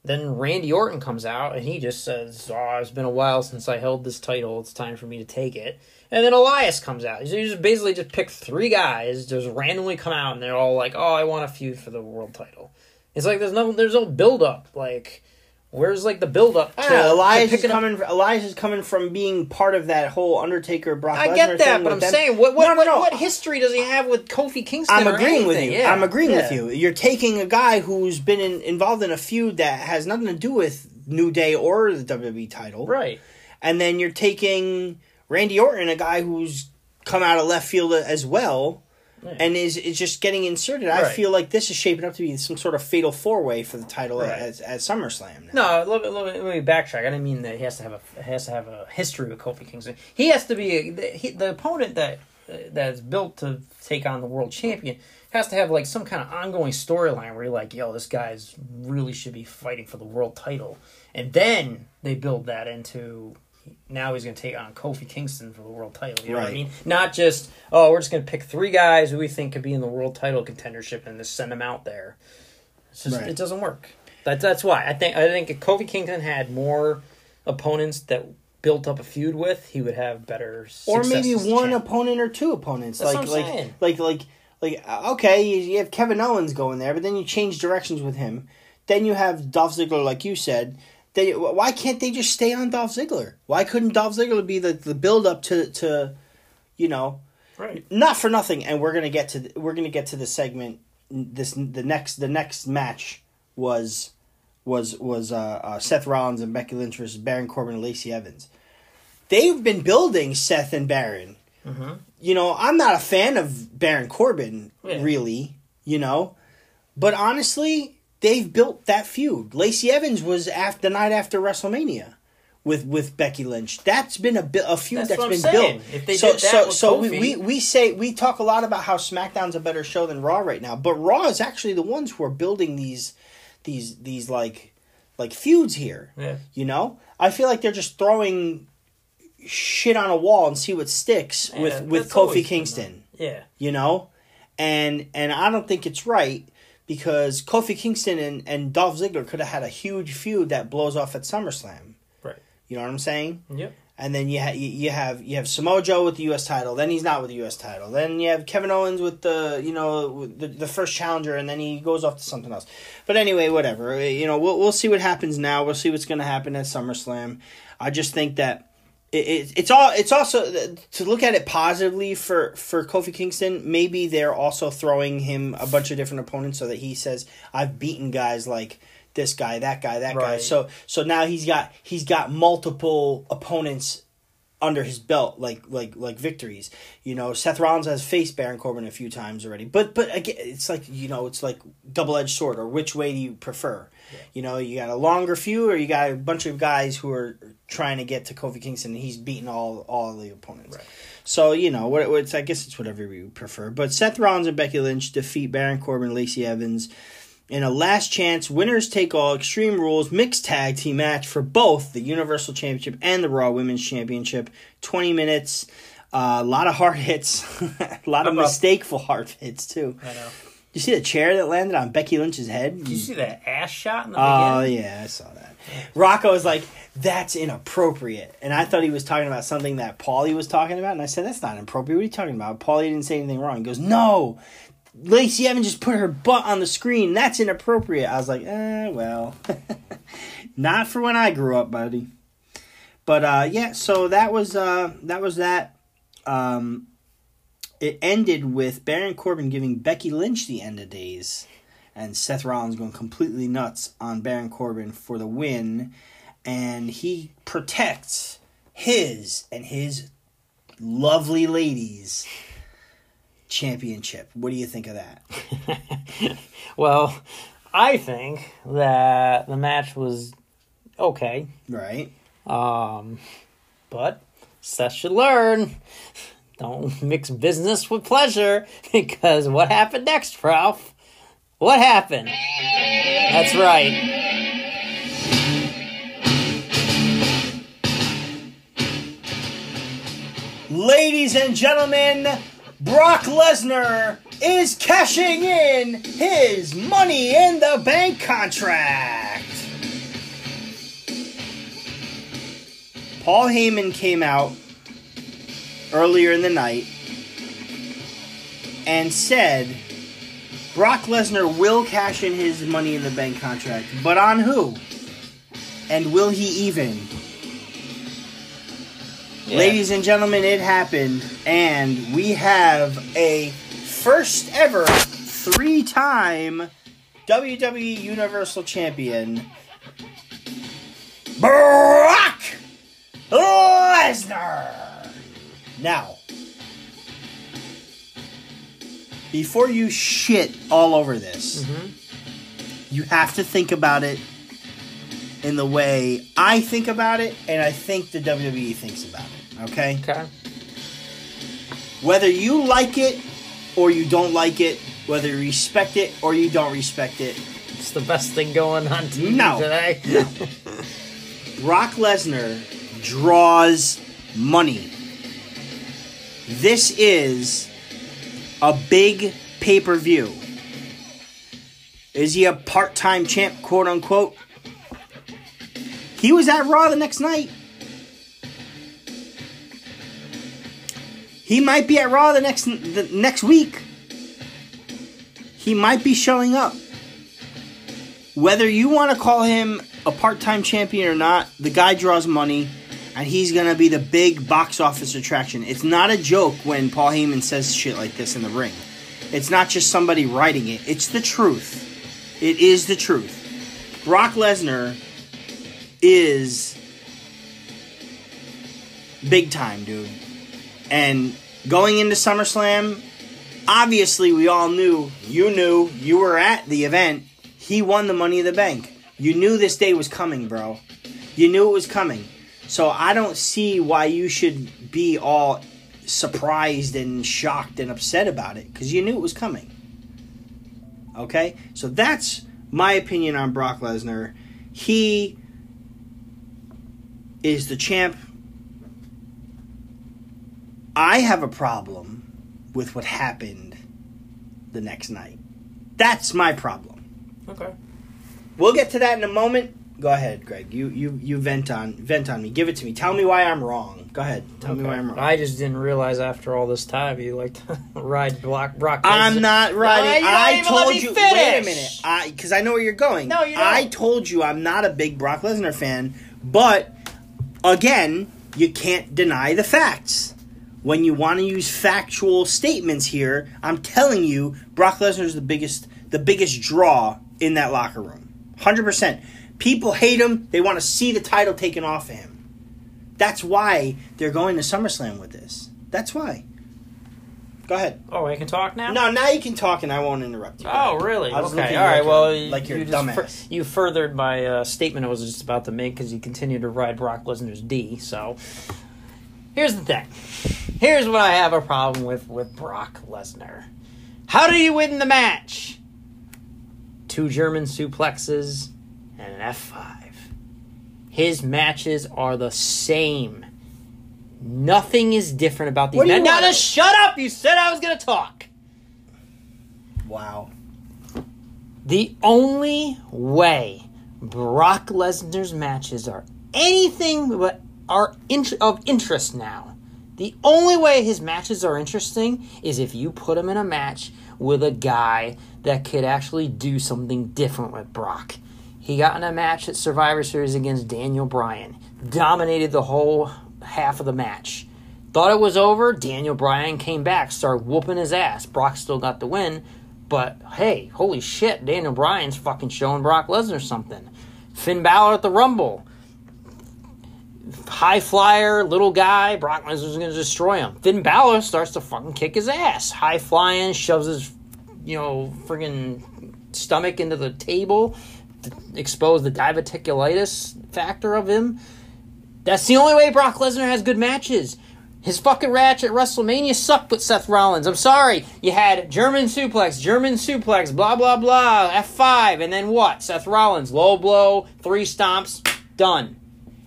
Then Randy Orton comes out and he just says, "Oh, it's been a while since I held this title. It's time for me to take it." And then Elias comes out. You just basically just pick three guys, just randomly come out, and they're all like, "Oh, I want a feud for the world title." It's like there's no there's no build up. Like, where's like the build up? Ah, to, Yeah, Elias to is picking up- coming. Elias is coming from being part of that whole Undertaker Brock. I Lesnar get that, thing but I'm them. saying, what what, No, no, what, no. what history does he have with Kofi Kingston? I'm or agreeing with you. Yeah, I'm agreeing with you. You're taking a guy who's been in, involved in a feud that has nothing to do with New Day or the WWE title, Right. and then you're taking Randy Orton, a guy who's come out of left field as well, And is is just getting inserted. I feel like this is shaping up to be some sort of fatal four way for the title Right. at, at SummerSlam. Now. No, let me, let, me, let me backtrack. I didn't mean that he has to have a has to have a history with Kofi Kingston. He has to be a, the, he, the opponent that uh, that's built to take on the world champion has to have like some kind of ongoing storyline where you're like, yo, this guy's really should be fighting for the world title, and then they build that into. Now he's going to take on Kofi Kingston for the world title. You know what I mean? Not just oh, we're just going to pick three guys who we think could be in the world title contendership and just send them out there. Just, Right. It doesn't work. That's that's why I think I think if Kofi Kingston had more opponents that built up a feud with, he would have better. or maybe one champ. opponent or two opponents. That's like what I'm like, saying. like like like uh, okay, you, you have Kevin Owens going there, but then you change directions with him. Then you have Dolph Ziggler, like you said. They why can't they just stay on Dolph Ziggler? Why couldn't Dolph Ziggler be the the build up to to, you know, Right. not for nothing. And we're gonna get to th- we're gonna get to the segment. This the next the next match was was was uh, uh, Seth Rollins and Becky Lynch versus Baron Corbin and Lacey Evans. They've been building Seth and Baron. You know, I'm not a fan of Baron Corbin, Yeah. really. You know, but honestly, they've built that feud. Lacey Evans was after the night after WrestleMania with with Becky Lynch. That's been a a feud That's that's been saying. built. If they so did that so so we, Kofi- we we say we talk a lot about how SmackDown's a better show than Raw right now, but Raw is actually the ones who are building these these these like like feuds here. Yeah. You know, I feel like they're just throwing shit on a wall and see what sticks Yeah, with with Kofi Kingston Yeah. you know and and i don't think it's right because kofi kingston and, and dolph ziggler could have had a huge feud that blows off at summerslam Right. you know what i'm saying Yep. and then you, ha- you have you have Samoa Joe with the U.S. title. Then he's not with the U.S. title. Then you have Kevin Owens with the you know the, the first challenger, and then he goes off to something else. But anyway, whatever. You know, we'll we'll see what happens now. We'll see what's going to happen at SummerSlam. I just think that it, it, it's all it's also to look at it positively for for Kofi Kingston. Maybe they're also throwing him a bunch of different opponents so that he says I've beaten guys like this guy, that guy, that guy. So so now he's got he's got multiple opponents under his belt like like like victories. You know, Seth Rollins has faced Baron Corbin a few times already. But but again, it's like you know, it's like double edged sword. Or which way do you prefer? You know, you got a longer feud, or you got a bunch of guys who are trying to get to Kofi Kingston. and He's beaten all all the opponents. Right. So you know, what it's I guess it's whatever you prefer. But Seth Rollins and Becky Lynch defeat Baron Corbin, Lacey Evans. In a last chance, winners take all Extreme Rules mixed tag team match for both the Universal Championship and the Raw Women's Championship. 20 minutes, uh, a lot of hard hits, a lot of mistakeful hard hits, too. I know. You see the chair that landed on Becky Lynch's head? Did you see that ass shot in the beginning? Oh, beginning? yeah, I saw that. Rocco was like, that's inappropriate. And I thought he was talking about something that Paulie was talking about. And I said, that's not inappropriate. What are you talking about? Paulie didn't say anything wrong. He goes, no. Lacey Evans just put her butt on the screen. That's inappropriate. I was like, eh, well. not for when I grew up, buddy. But uh, yeah, so that was uh, that was that. Um, it ended with Baron Corbin giving Becky Lynch the end of days, and Seth Rollins going completely nuts on Baron Corbin for the win, and he protects his and his lovely ladies championship. What do you think of that? Well, I think that the match was okay. Right? Um, but Seth should learn. Don't mix business with pleasure because what happened next, Ralph? What happened? That's right. Ladies and gentlemen, Brock Lesnar is cashing in his money in the bank contract. Paul Heyman came out earlier in the night and said Brock Lesnar will cash in his money in the bank contract, but on who? And will he even? Yeah. Ladies and gentlemen, it happened, and we have a first ever three time WWE Universal Champion, Brock Lesnar. Now, before you shit all over this, mm-hmm. you have to think about it in the way I think about it, and I think the WWE thinks about it. Okay? Okay. Whether you like it or you don't like it, whether you respect it or you don't respect it, It's the best thing going on TV No. today. Brock Lesnar draws money. This is a big pay per view. Is he a part time champ, quote unquote? He was at Raw the next night. He might be at Raw the next the next week. He might be showing up. Whether you want to call him a part-time champion or not, the guy draws money, and he's gonna be the big box office attraction. It's not a joke when Paul Heyman says shit like this in the ring. It's not just somebody writing it. It's the truth. It is the truth. Brock Lesnar is big time, dude. And going into SummerSlam, obviously we all knew, you knew, you were at the event. He won the money of the bank. You knew this day was coming, bro. You knew it was coming. So I don't see why you should be all surprised and shocked and upset about it because you knew it was coming. Okay? So that's my opinion on Brock Lesnar. He is the champ. I have a problem with what happened the next night. That's my problem. Okay. We'll get to that in a moment. Go ahead, Greg. You you you vent on vent on me. Give it to me. Tell me why I'm wrong. Go ahead. Tell me why I'm wrong. I just didn't realize after all this time you like to ride Brock. Brock I'm not riding. you don't I told me you. Wait a minute. I because I know where you're going. No, you don't. I told you I'm not a big Brock Lesnar fan, but again, you can't deny the facts. When you want to use factual statements here, I'm telling you, Brock Lesnar is the biggest, the biggest draw in that locker room. Hundred percent. People hate him. They want to see the title taken off of him. That's why they're going to SummerSlam with this. That's why. Go ahead. Oh, I can talk now. No, now you can talk and I won't interrupt you. Oh, really? I was okay. All right. like well, you're- like you're you dumbass. you furthered my uh, statement I was just about to make because you continue to ride Brock Lesnar's D. So here's the thing. Here's what I have a problem with with Brock Lesnar. How did he win the match? Two German suplexes and an F5. His matches are the same. Nothing is different about these What matches. Now, just shut up! You said I was going to talk. Wow. The only way Brock Lesnar's matches are anything but are int- of interest now. The only way his matches are interesting is if you put him in a match with a guy that could actually do something different with Brock. He got in a match at Survivor Series against Daniel Bryan, dominated the whole half of the match. Thought it was over. Daniel Bryan came back, started whooping his ass. Brock still got the win, but hey, holy shit, Daniel Bryan's fucking showing Brock Lesnar something. Finn Balor at the Rumble. High flyer, little guy, Brock Lesnar's gonna destroy him. Finn Balor starts to fucking kick his ass. High flying, shoves his, you know, friggin' stomach into the table, expose the diverticulitis factor of him. That's the only way Brock Lesnar has good matches. His fucking match at WrestleMania sucked with Seth Rollins. I'm sorry. You had German suplex, German suplex, blah, blah, blah, F5, and then what? Seth Rollins, low blow, three stomps, done.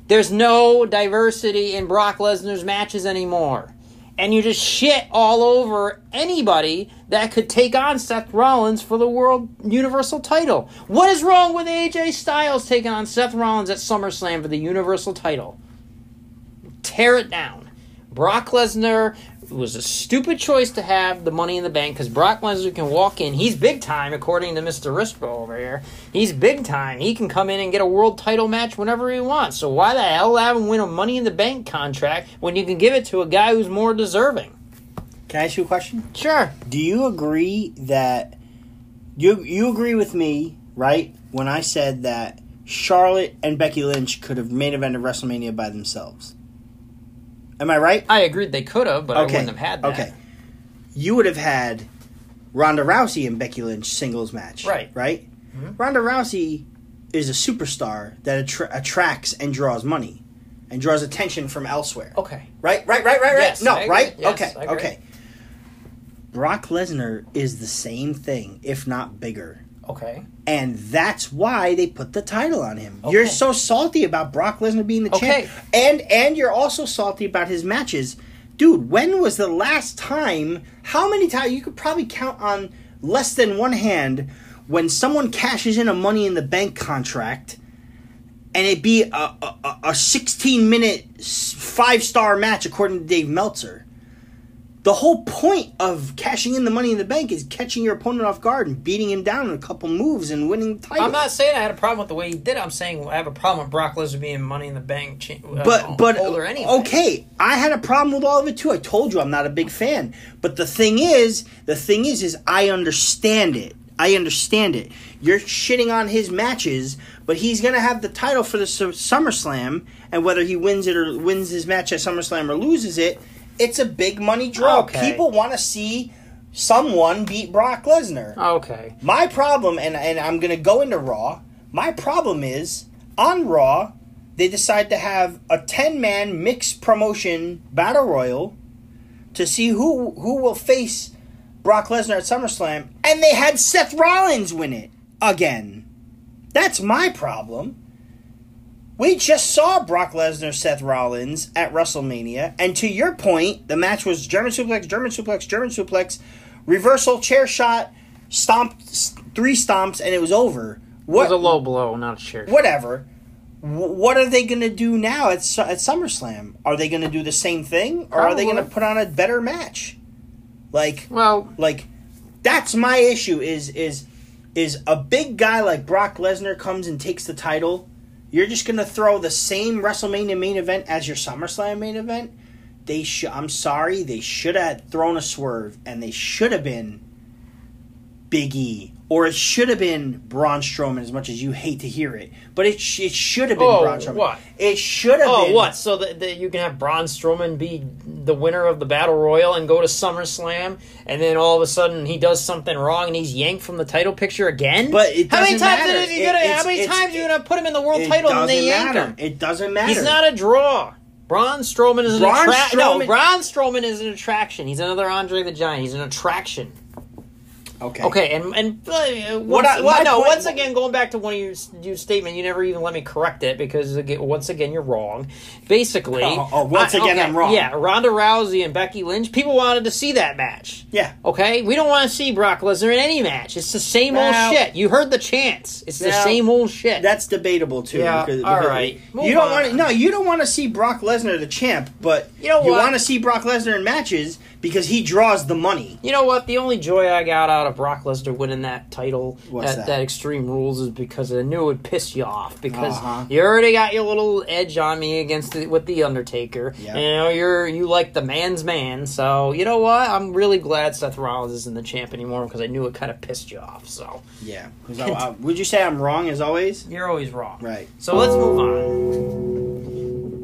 There's no diversity in Brock Lesnar's matches anymore. And you just shit all over anybody that could take on Seth Rollins for the World Universal title. What is wrong with AJ Styles taking on Seth Rollins at SummerSlam for the Universal title? Tear it down. Brock Lesnar was a stupid choice to have the money in the bank because Brock Lesnar can walk in. He's big time, according to Mr. Rispo over here. He's big time. He can come in and get a world title match whenever he wants. So why the hell have him win a money in the bank contract when you can give it to a guy who's more deserving? Can I ask you a question? Sure. Do you agree that you you agree with me, right? When I said that Charlotte and Becky Lynch could have main evented WrestleMania by themselves. Am I right? I agreed they could have, but I wouldn't have had that. Okay. You would have had Ronda Rousey and Becky Lynch singles match. Right. Right? Mm-hmm. Ronda Rousey is a superstar that attra- attracts and draws money and draws attention from elsewhere. Okay. Right? Right, right, right, right? Yes, no, right? Yes, okay. Okay. Brock Lesnar is the same thing, if not bigger. Okay. And that's why they put the title on him. You're so salty about Brock Lesnar being the champ. And and you're also salty about his matches. Dude, when was the last time how many times you could probably count on less than one hand when someone cashes in a money in the bank contract and it be a, a, a 16 minute five star match according to Dave Meltzer. The whole point of cashing in the money in the bank is catching your opponent off guard and beating him down in a couple moves and winning the title. I'm not saying I had a problem with the way he did it. I'm saying I have a problem with Brock Lesnar being Money in the Bank. cha- Uh, but but holder anyway. okay, I had a problem with all of it too. I told you I'm not a big fan. But the thing is, the thing is, is I understand it. I understand it. You're shitting on his matches, but he's gonna have the title for the Su- SummerSlam, and whether he wins it or wins his match at SummerSlam or loses it, it's a big money draw. Okay. People want to see someone beat Brock Lesnar. Okay. My problem, and, and I'm going to go into Raw, my problem is on Raw, they decide to have a 10 man mixed promotion battle royal to see who, who will face Brock Lesnar at SummerSlam, and they had Seth Rollins win it again. That's my problem. We just saw Brock Lesnar, Seth Rollins at WrestleMania, and to your point, the match was German suplex, German suplex, German suplex, reversal, chair shot, stomp, three stomps, and it was over. It What? was a low blow, not a chair. whatever. What are they going to do now at at SummerSlam? Are they going to do the same thing, or are they going to put on a better match? Like, Well, like that's my issue. Is is is a big guy like Brock Lesnar comes and takes the title? You're just to throw the same WrestleMania main event as your SummerSlam main event? They should. I'm sorry. They should have thrown a swerve, and they should have been Big E, or it should have been Braun Strowman. As much as you hate to hear it, but it sh- it should have been Oh, Braun Strowman. what? It should have oh, been what? So that that you can have Braun Strowman be the winner of the Battle Royal and go to SummerSlam, and then all of a sudden he does something wrong and he's yanked from the title picture again? But it how many times matter. is he It- gonna? it's- how many times are you gonna put him in the world It title and they yank him? It doesn't matter. He's not a draw. Braun Strowman is an attraction. No, Braun Strowman is an attraction. He's another Andre the Giant. He's an attraction. Okay. Okay, and and uh, once, What I- well, no, point- once again, going back to one of your your statement, you never even let me correct it because again, once again you're wrong. Basically, Oh, oh, once again, I'm wrong. Yeah, Ronda Rousey and Becky Lynch. People wanted to see that match. Yeah. Okay, we don't want to see Brock Lesnar in any match. It's the same Now- old shit. You heard the chants. It's the same old shit. That's debatable too. Yeah, all right. Move You don't on. want to. No, you don't want to see Brock Lesnar the champ, but You know what? want to see Brock Lesnar in matches because he draws the money. You know what? The only joy I got out of Brock Lesnar winning that title at that? that? Extreme Rules is because I knew it would piss you off because Uh-huh. you already got your little edge on me against the, with the Undertaker. Yeah. You know you're you like the man's man, so you know what? I'm really glad Seth Rollins isn't the champ anymore because I knew it kind of pissed you off. So yeah. I- I- would you say I'm wrong as always? you're always wrong. Right. So let's move on.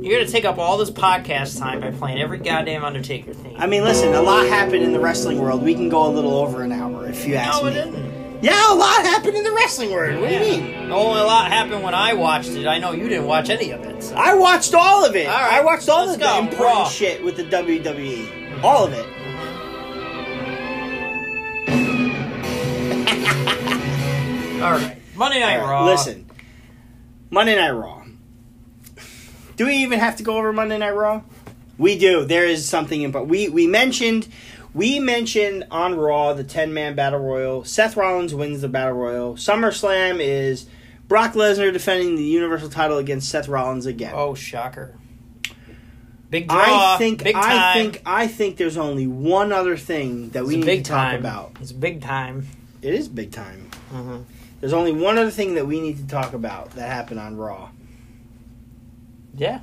You're gonna take up all this podcast time by playing every goddamn Undertaker theme. I mean, listen, a lot happened in the wrestling world. We can go a little over an hour if you ask no, it me. didn't. Yeah, a lot happened in the wrestling world. What do you mean? Only a lot happened when I watched it. I know you didn't watch any of it. so- I watched all of it. All right, I watched all let's of the go. important Raw. shit with the WWE. All of it. All right, Monday Night All right, Raw. Listen, Monday Night Raw. Do we even have to go over Monday Night Raw? We do. There is something in, but we we mentioned we mentioned on Raw the ten man battle royal. Seth Rollins wins the battle royal. SummerSlam is Brock Lesnar defending the Universal title against Seth Rollins again. Oh, shocker! Big draw. I think big. I think I think there's only one other thing that we it's need big to talk time. about. It's big time. It is big time. Mhm. There's only one other thing that we need to talk about that happened on Raw. Yeah.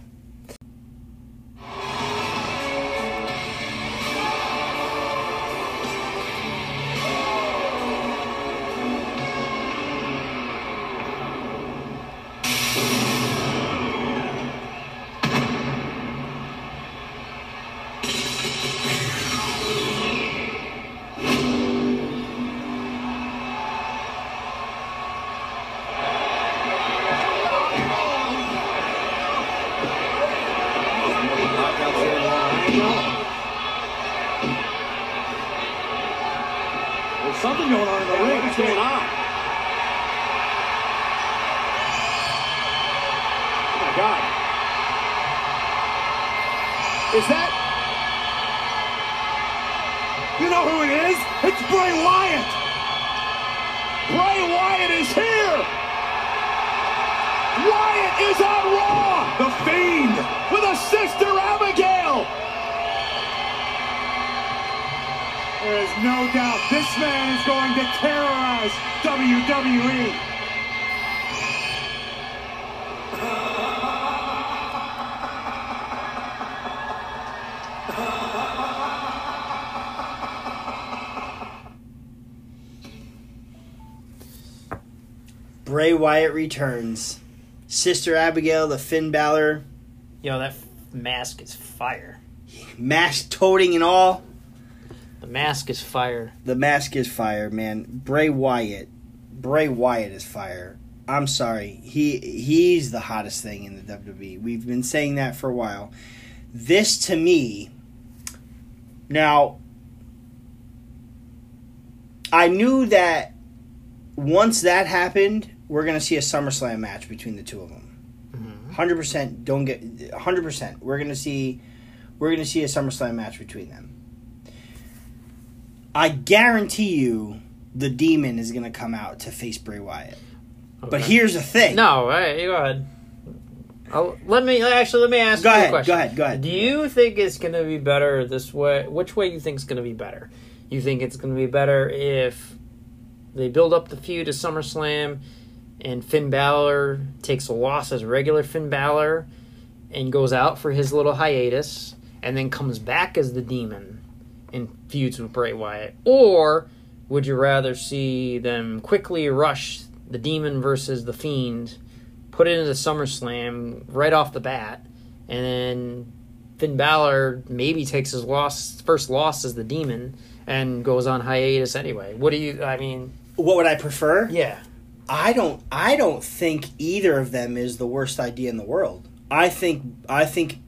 Wyatt returns. Sister Abigail, the Finn Balor, Yo, that mask is fire. mask toting and all. The mask is fire. The mask is fire, man. Bray Wyatt, Bray Wyatt is fire. I'm sorry, he he's the hottest thing in the WWE. We've been saying that for a while. This to me, now, I knew that once that happened, we're gonna see a SummerSlam match between the two of them. Mm-hmm. Hundred percent. Don't get hundred percent. We're gonna see, we're gonna see a SummerSlam match between them. I guarantee you, the Demon is gonna come out to face Bray Wyatt. But here's the thing. No, all right, go ahead. Oh, let me actually let me ask Go you ahead, a question. go ahead, go ahead. Do you think it's going to be better this way? Which way you think it's going to be better? You think it's going to be better if they build up the feud to SummerSlam and Finn Balor takes a loss as regular Finn Balor and goes out for his little hiatus and then comes back as the Demon and feuds with Bray Wyatt? Or would you rather see them quickly rush the Demon versus the Fiend, put it into SummerSlam right off the bat, and then Finn Balor maybe takes his loss first loss as the Demon and goes on hiatus anyway? What do you? I mean, What would I prefer? yeah. I don't. I don't think either of them is the worst idea in the world. I think. I think.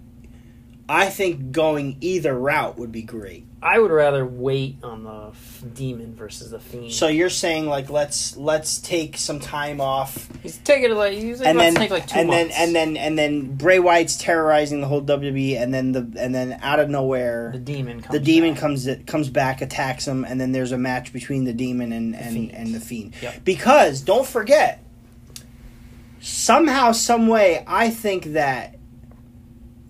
I think going either route would be great. I would rather wait on the f- demon versus the fiend. So you're saying like let's let's take some time off he's taking it like he's like, and then take like two and months. then and then and then Bray Wyatt's terrorizing the whole WWE and then the and then out of nowhere the demon comes the demon back. comes comes back attacks him and then there's a match between the demon and and, Fiend. and the fiend Yep. because don't forget somehow some way I think that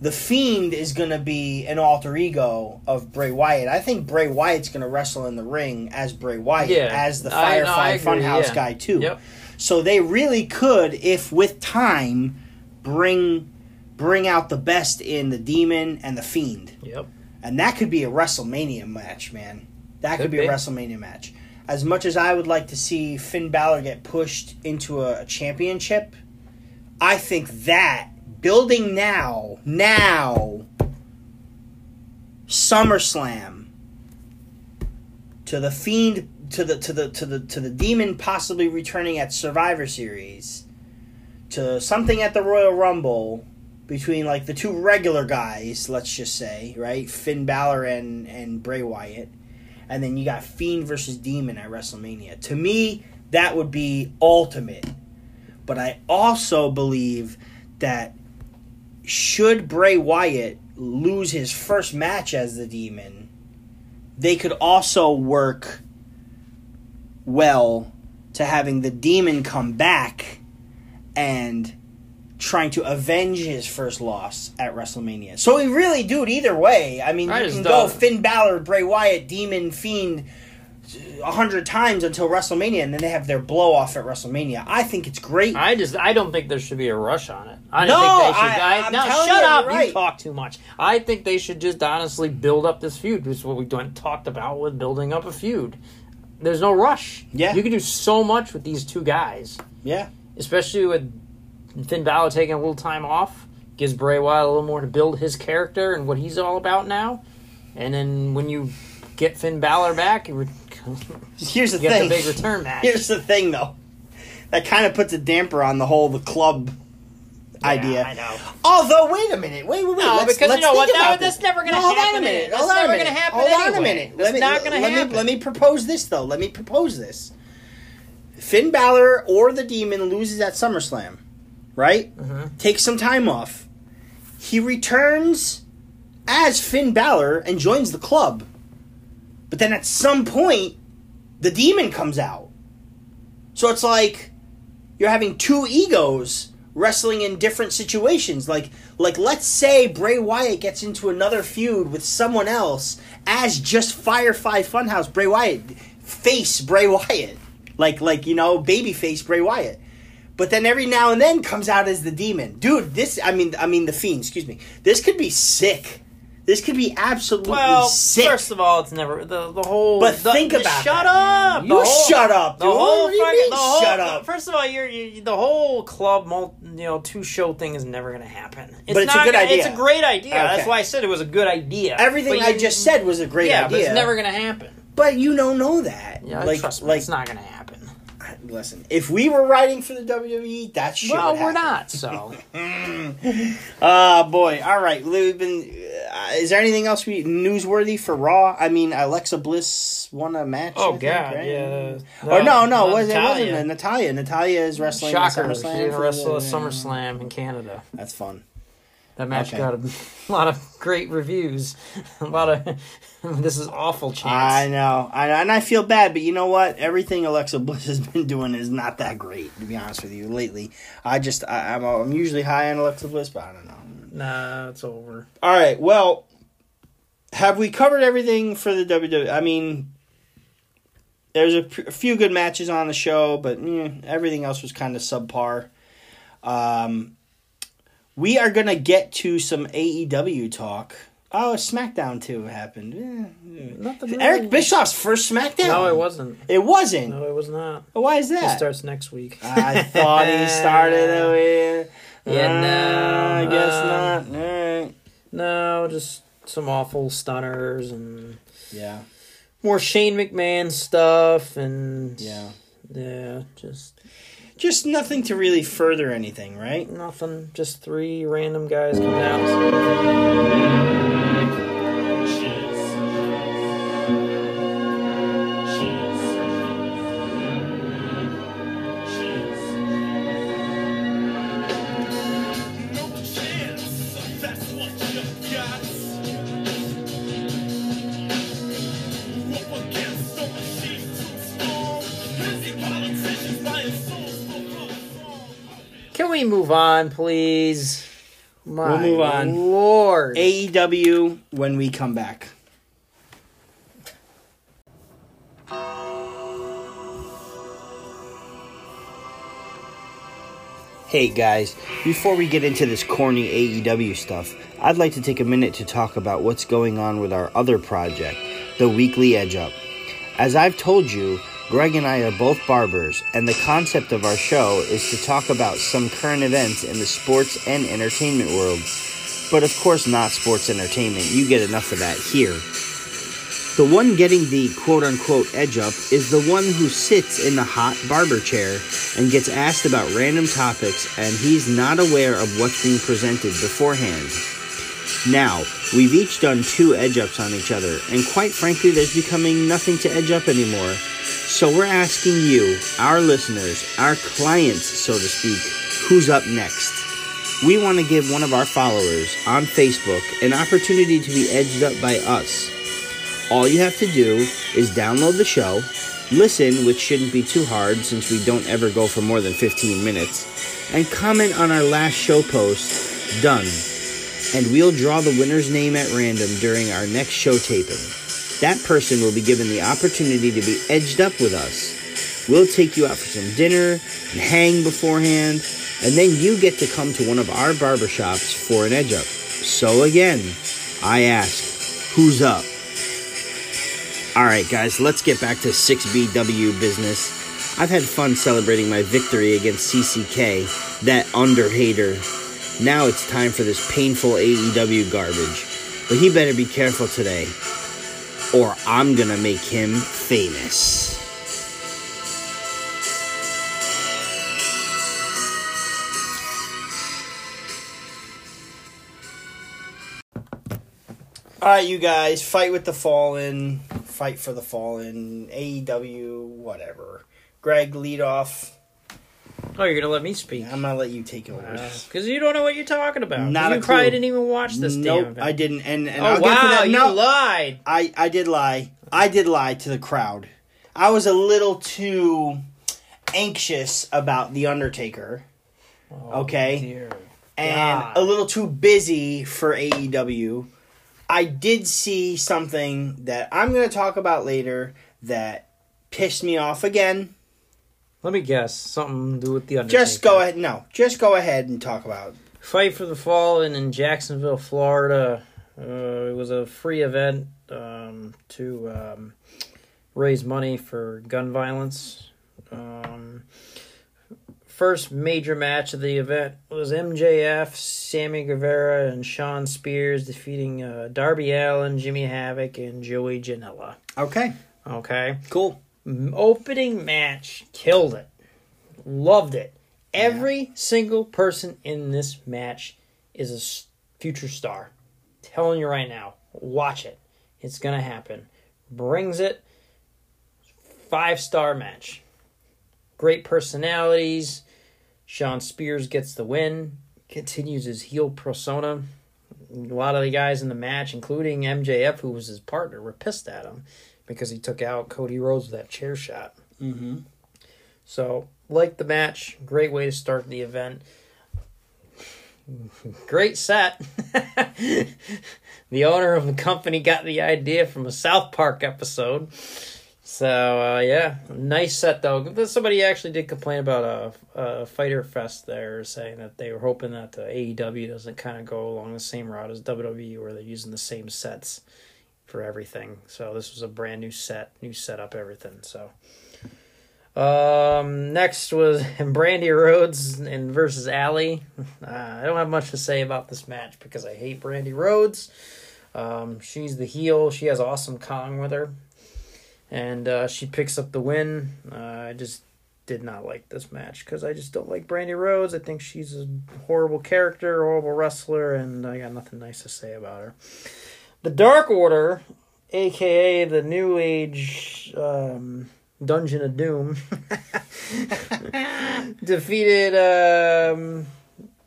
the fiend is going to be an alter ego of Bray Wyatt. I think Bray Wyatt's going to wrestle in the ring as Bray Wyatt Yeah. as the I- no, Firefly I Funhouse yeah. guy too. Yep. So they really could, if with time, bring bring out the best in the demon and the fiend. Yep. And that could be a WrestleMania match, man. That could, Could be, a. WrestleMania match. As much as I would like to see Finn Balor get pushed into a championship, I think that building now, now, SummerSlam to the Fiend to the to the to the to the Demon possibly returning at Survivor Series to something at the Royal Rumble between like the two regular guys, let's just say, right? Finn Balor and and Bray Wyatt. And then you got Fiend versus Demon at WrestleMania. To me, that would be ultimate. But I also believe that should Bray Wyatt lose his first match as the Demon, they could also work well to having the Demon come back and trying to avenge his first loss at WrestleMania. So we really do it either way. I mean, I you can go Finn Balor, Bray Wyatt, Demon, Fiend a hundred times until WrestleMania, and then they have their blow off at WrestleMania. I think it's great. I just I don't think there should be a rush on it. I No, think they should. I- I, I'm no, shut you, up! right. You talk too much. I think they should just honestly build up this feud. This is what we talked about with building up a feud. There's no rush. Yeah. you can do so much with these two guys, yeah, especially with Finn Balor taking a little time off. Gives Bray Wyatt a little more to build his character and what he's all about now. And then when you get Finn Balor back, here's the get thing. big return match. Here's the thing, though. That kind of puts a damper on the whole the club idea. I know. Although, wait a minute, wait, wait, wait. No, let's, because let's know think what? That- that's never gonna No, hold on a minute. That's never gonna happen Hold on a minute. It's Let me, not gonna let happen. Me, let me propose this though. Let me propose this. Finn Balor or the Demon loses at SummerSlam, right? Mm-hmm. Takes some time off. He returns as Finn Balor and joins the club. But then at some point, the Demon comes out. So it's like you're having two egos wrestling in different situations. Like like let's say Bray Wyatt gets into another feud with someone else as just Firefly Funhouse Bray Wyatt face Bray Wyatt. Like like you know babyface Bray Wyatt. But then every now and then comes out as the demon. Dude, this I mean I mean the fiend, excuse me. This could be sick. This could be absolutely Well, sick. first of all, it's never the the whole. But the- think the- about shut that. up. You whole- shut up, The dude. whole What do you fucking the whole, shut up? first of all, you're, you the whole club, mul- you know, two show thing is never going to happen. It's But it's a not good gonna- idea. It's a great idea. That's why I said it was a good idea. Everything I just said was a great yeah, idea. but it's never going to happen. But you don't know that. Yeah, like, trust me, like, it's not going to happen. Listen. If we were writing for the WWE, that shit Well, would we're not. So Ah, boy. All right, we've been. Uh, is there anything else we newsworthy for Raw? I mean, Alexa Bliss won a match. Oh, I think, God, right? yeah. Or no, no, Uh, it, was, it Natalya. wasn't Natalya. Natalya is wrestling. at shocker. She's SummerSlam going to wrestle the- at SummerSlam in Canada. That's fun. That match Okay. got a, lot of great reviews. a lot of this is awful chance. I know, I know, and I feel bad, but you know what? Everything Alexa Bliss has been doing is not that great, to be honest with you. Lately, I just I, I'm I'm usually high on Alexa Bliss, but I don't know. Nah, it's over. All right, well, have we covered everything for the WWE? I mean, there's a, p- a few good matches on the show, but eh, everything else was kind of subpar. Um, we are gonna get to some AEW talk. Oh, SmackDown too happened. Eh, Nothing. Eric Bischoff's first SmackDown. No, it wasn't. It wasn't. No, it was not. Why is that? It that? starts next week. I thought he started away. Yeah, no, I guess um, not. All right. No, just some awful stunners and Yeah. more Shane McMahon stuff and Yeah. yeah, just Just nothing to really further anything, right? nothing. Just three random guys coming out. On, please? My We'll move on. Lord. AEW when we come back. Hey guys, before we get into this corny AEW stuff, I'd like to take a minute to talk about what's going on with our other project, the Weekly Edge Up. As I've told you, Greg and I are both barbers, and the concept of our show is to talk about some current events in the sports and entertainment world. But of course, not sports entertainment. You get enough of that here. The one getting the quote unquote edge up is the one who sits in the hot barber chair and gets asked about random topics and he's not aware of what's being presented beforehand. Now, we've each done two edge ups on each other, and quite frankly, there's becoming nothing to edge up anymore. So we're asking you, our listeners, our clients, so to speak, who's up next? We want to give one of our followers on Facebook an opportunity to be edged up by us. All you have to do is download the show, listen, which shouldn't be too hard since we don't ever go for more than 15 minutes, and comment on our last show post, done. And we'll draw the winner's name at random during our next show taping. That person will be given the opportunity to be edged up with us. We'll take you out for some dinner and hang beforehand, and then you get to come to one of our barbershops for an edge up. So again, I ask, who's up? Alright, guys, let's get back to 6BW business. I've had fun celebrating my victory against CCK, that under hater. Now it's time for this painful AEW garbage. But he better be careful today, or I'm gonna make him famous. Alright, you guys, fight with the fallen, fight for the fallen, AEW, whatever. Greg, lead off. Oh, you're gonna let me speak? I'm gonna let you take over. Because uh, you don't know what you're talking about. Not a you probably clue. didn't even watch this damn nope. I didn't. And, and Oh I'll wow, get to that. you No, lied. I, I did lie. I did lie to the crowd. I was a little too anxious about The Undertaker oh, okay, Dear. and God. a little too busy for AEW. I did see something that I'm going to talk about later that pissed me off again. Let me guess. Something to do with the Undertaker. Just go ahead. No, just go ahead and talk about. Fight for the Fallen in Jacksonville, Florida. Uh, it was a free event um, to um, raise money for gun violence. Um, first major match of the event was MJF, Sammy Guevara, and Shawn Spears defeating uh, Darby Allin, Jimmy Havoc, and Joey Janela. Okay, Okay. cool. Opening match killed it. Loved it. Every single person in this match is a future star. Telling you right now watch it. It's gonna happen. Brings it. Five star match. Great personalities. Shawn Spears gets the win. Continues his heel persona. A lot of the guys in the match including mjf who was his partner were pissed at him because he took out Cody Rhodes with that chair shot. Mm-hmm. So, like the match, great way to start the event. Great set. the owner of the company got the idea from a South Park episode. So, uh, yeah, nice set though. Somebody actually did complain about a, a Fyter Fest there, saying that they were hoping that the AEW doesn't kind of go along the same route as WWE, where they're using the same sets for everything. So this was a brand new set, new setup, everything. So um, next was Brandi Rhodes and versus Allie. Uh, I don't have much to say about this match because I hate Brandi Rhodes. Um, she's the heel. She has awesome Kong with her, and uh, she picks up the win. Uh, I just did not like this match because I just don't like Brandi Rhodes. I think she's a horrible character, horrible wrestler, and I got nothing nice to say about her. The Dark Order, aka the New Age um, Dungeon of Doom, defeated um,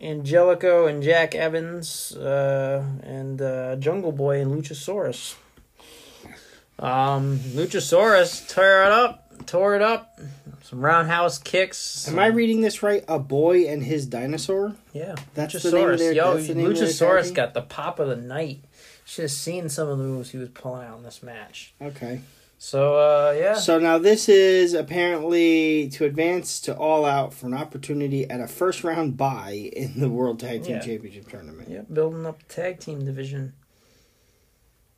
Angelico and Jack Evans uh, and uh, Jungle Boy and Luchasaurus. Um, Luchasaurus tore it up, tore it up. Some roundhouse kicks. Am I reading this right? A boy and his dinosaur. Yeah, That's the name of Luchasaurus. their- Yo, the name of their Luchasaurus got the pop of the night. Should have seen some of the moves he was pulling out in this match. Okay. So, uh, yeah. So now this is apparently to advance to All Out for an opportunity at a first round bye in the World Tag Team Yeah. Championship tournament. yeah, building up the tag team division.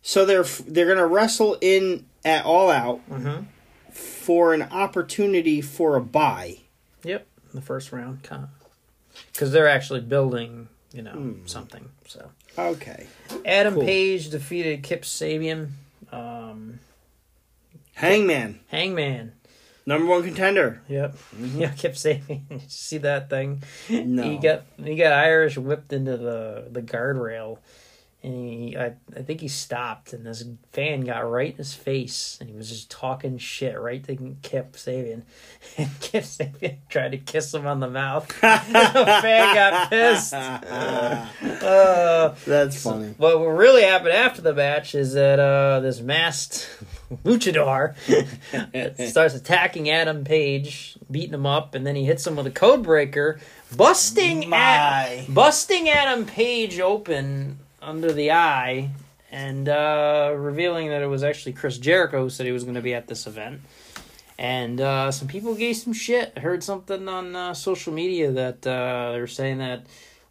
So they're they're gonna wrestle in at All Out Mm-hmm. for an opportunity for a bye. Yep, the first round, because they're actually building, you know, Hmm. something. So Okay. Adam Cool. Page defeated Kip Sabian. Um, Hangman, Hangman. number one contender. Yep. Yeah, Kip Sabian. Did you see that thing? No. He got he got Irish whipped into the the guardrail, and he I, I think he stopped, and this fan got right in his face, and he was just talking shit right to Kip Sabian, and Kip Sabian tried to kiss him on the mouth. the fan got pissed. Uh, That's funny. but what really happened after the match is that uh, this masked luchador starts attacking Adam Page, beating him up, and then he hits him with a code breaker, busting at, busting Adam Page open under the eye, and uh, revealing that it was actually Chris Jericho who said he was going to be at this event. And uh, some people gave some shit. I heard something on uh, social media that uh, they were saying that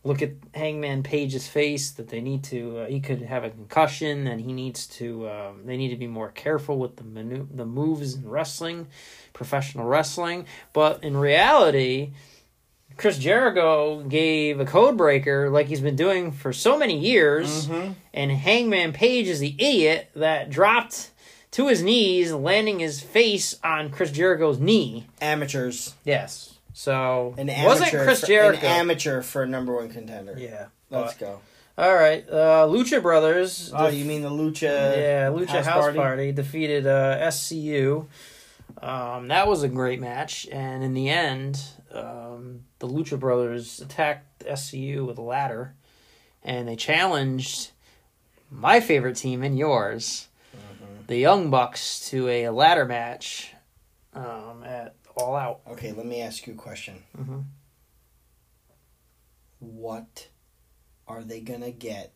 look at Hangman Page's face that they need to uh, he could have a concussion and he needs to um, they need to be more careful with the manu- the moves in wrestling, professional wrestling. But in reality, Chris Jericho gave a code breaker like he's been doing for so many years, and Hangman Page is the idiot that dropped to his knees, landing his face on Chris Jericho's knee. Amateurs. Yes. So An amateur. wasn't Chris for, Jericho. An amateur for a number one contender. yeah. Let's but- go. all right. Uh, Lucha Brothers. Oh, def- you mean the Lucha? yeah, Lucha House, House Party. Party? defeated uh, SCU. Um, that was a great match, and in the end, um, the Lucha Brothers attacked SCU with a ladder, and they challenged my favorite team and yours, the Young Bucks, to a ladder match um, at All Out. Okay, let me ask you a question. Mhm. what are they gonna get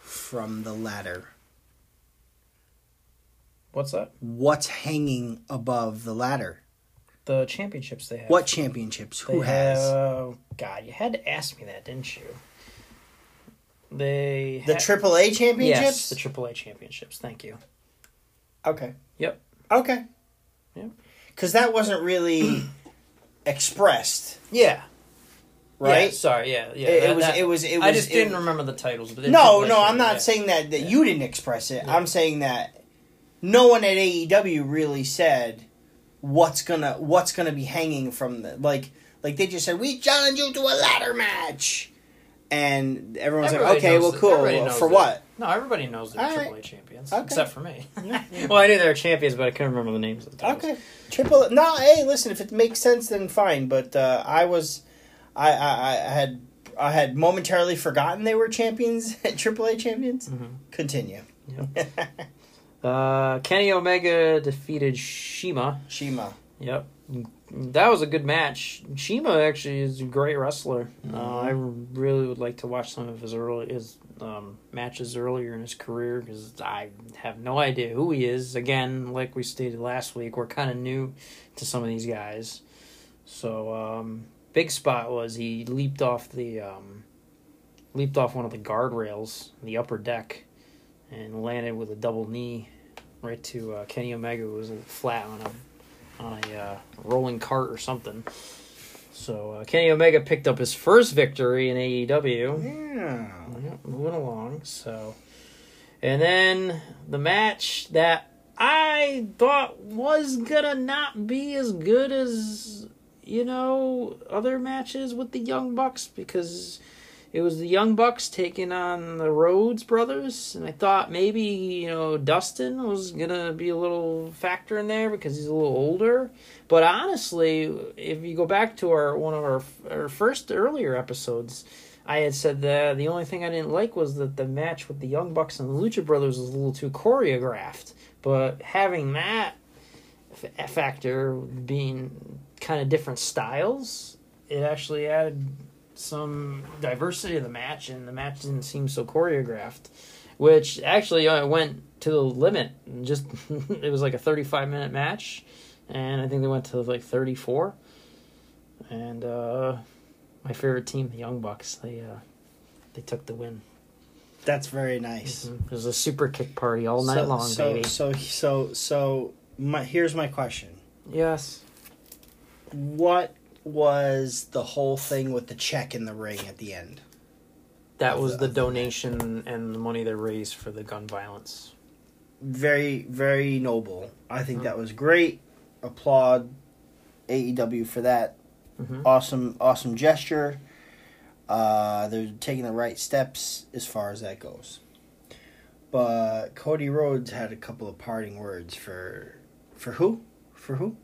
from the ladder? What's that? What's hanging above the ladder? The championships they have. What championships? They Who has? have- God, you had to ask me that, didn't you? They The ha- AAA championships? Yes, the AAA championships. Thank you. Okay. Yep. Okay. Yep. Because that wasn't really expressed, Yeah. right? Yeah, sorry. Yeah. Yeah. It, that- it was. that- It was. It was. I just it- didn't remember the titles. But No, no, I'm not yeah. saying that that Yeah. you didn't express it. I'm saying that no one at AEW really said what's gonna what's gonna be hanging from the like like they just said we challenge you to a ladder match, and everyone's Everybody like, okay, well, that- cool. knows For that. what? No, everybody knows they're All right. AAA champions, Okay. except for me. well, I knew they were champions, but I couldn't remember the names of the titles. Okay, triple. No, hey, listen, if it makes sense, then fine. But uh, I was, I, I, I had, I had momentarily forgotten they were champions, AAA champions. Mm-hmm. Continue. Uh, Kenny Omega defeated CIMA. CIMA. Yep. That was a good match. CIMA actually is a great wrestler. Uh, I really would like to watch some of his early his um, matches earlier in his career because I have no idea who he is. Again, like we stated last week, we're kind of new to some of these guys. So um, big spot was he leaped off the um, leaped off one of the guardrails in the upper deck and landed with a double knee right to uh, Kenny Omega who was flat on a on a uh, rolling cart or something. So uh, Kenny Omega picked up his first victory in AEW. Yeah. Yeah, moving along. So, and then the match that I thought was gonna not be as good as you know other matches with the Young Bucks because it was the Young Bucks taking on the Rhodes brothers, and I thought maybe you know Dustin was gonna be a little factor in there because he's a little older. But honestly, if you go back to our one of our our first earlier episodes, I had said that the only thing I didn't like was that the match with the Young Bucks and the Lucha Brothers was a little too choreographed. But having that f- factor being kind of different styles, it actually added some diversity to the match, and the match didn't seem so choreographed. Which actually uh, went to the limit. Just it was like a thirty-five minute match, and I think they went to like thirty-four. And uh, my favorite team, the Young Bucks, they uh, they took the win. That's very nice. It was a super kick party all night so, long, so, baby. So, so, so, my, here's my question: yes. What was the whole thing with the check in the ring at the end? That was the donation and the money they raised for the gun violence. Very, very noble. I Mm-hmm. think that was great. Applaud AEW for that Mhm. awesome, awesome gesture. Uh, they're taking the right steps as far as that goes. But Cody Rhodes had a couple of parting words for for who? For who?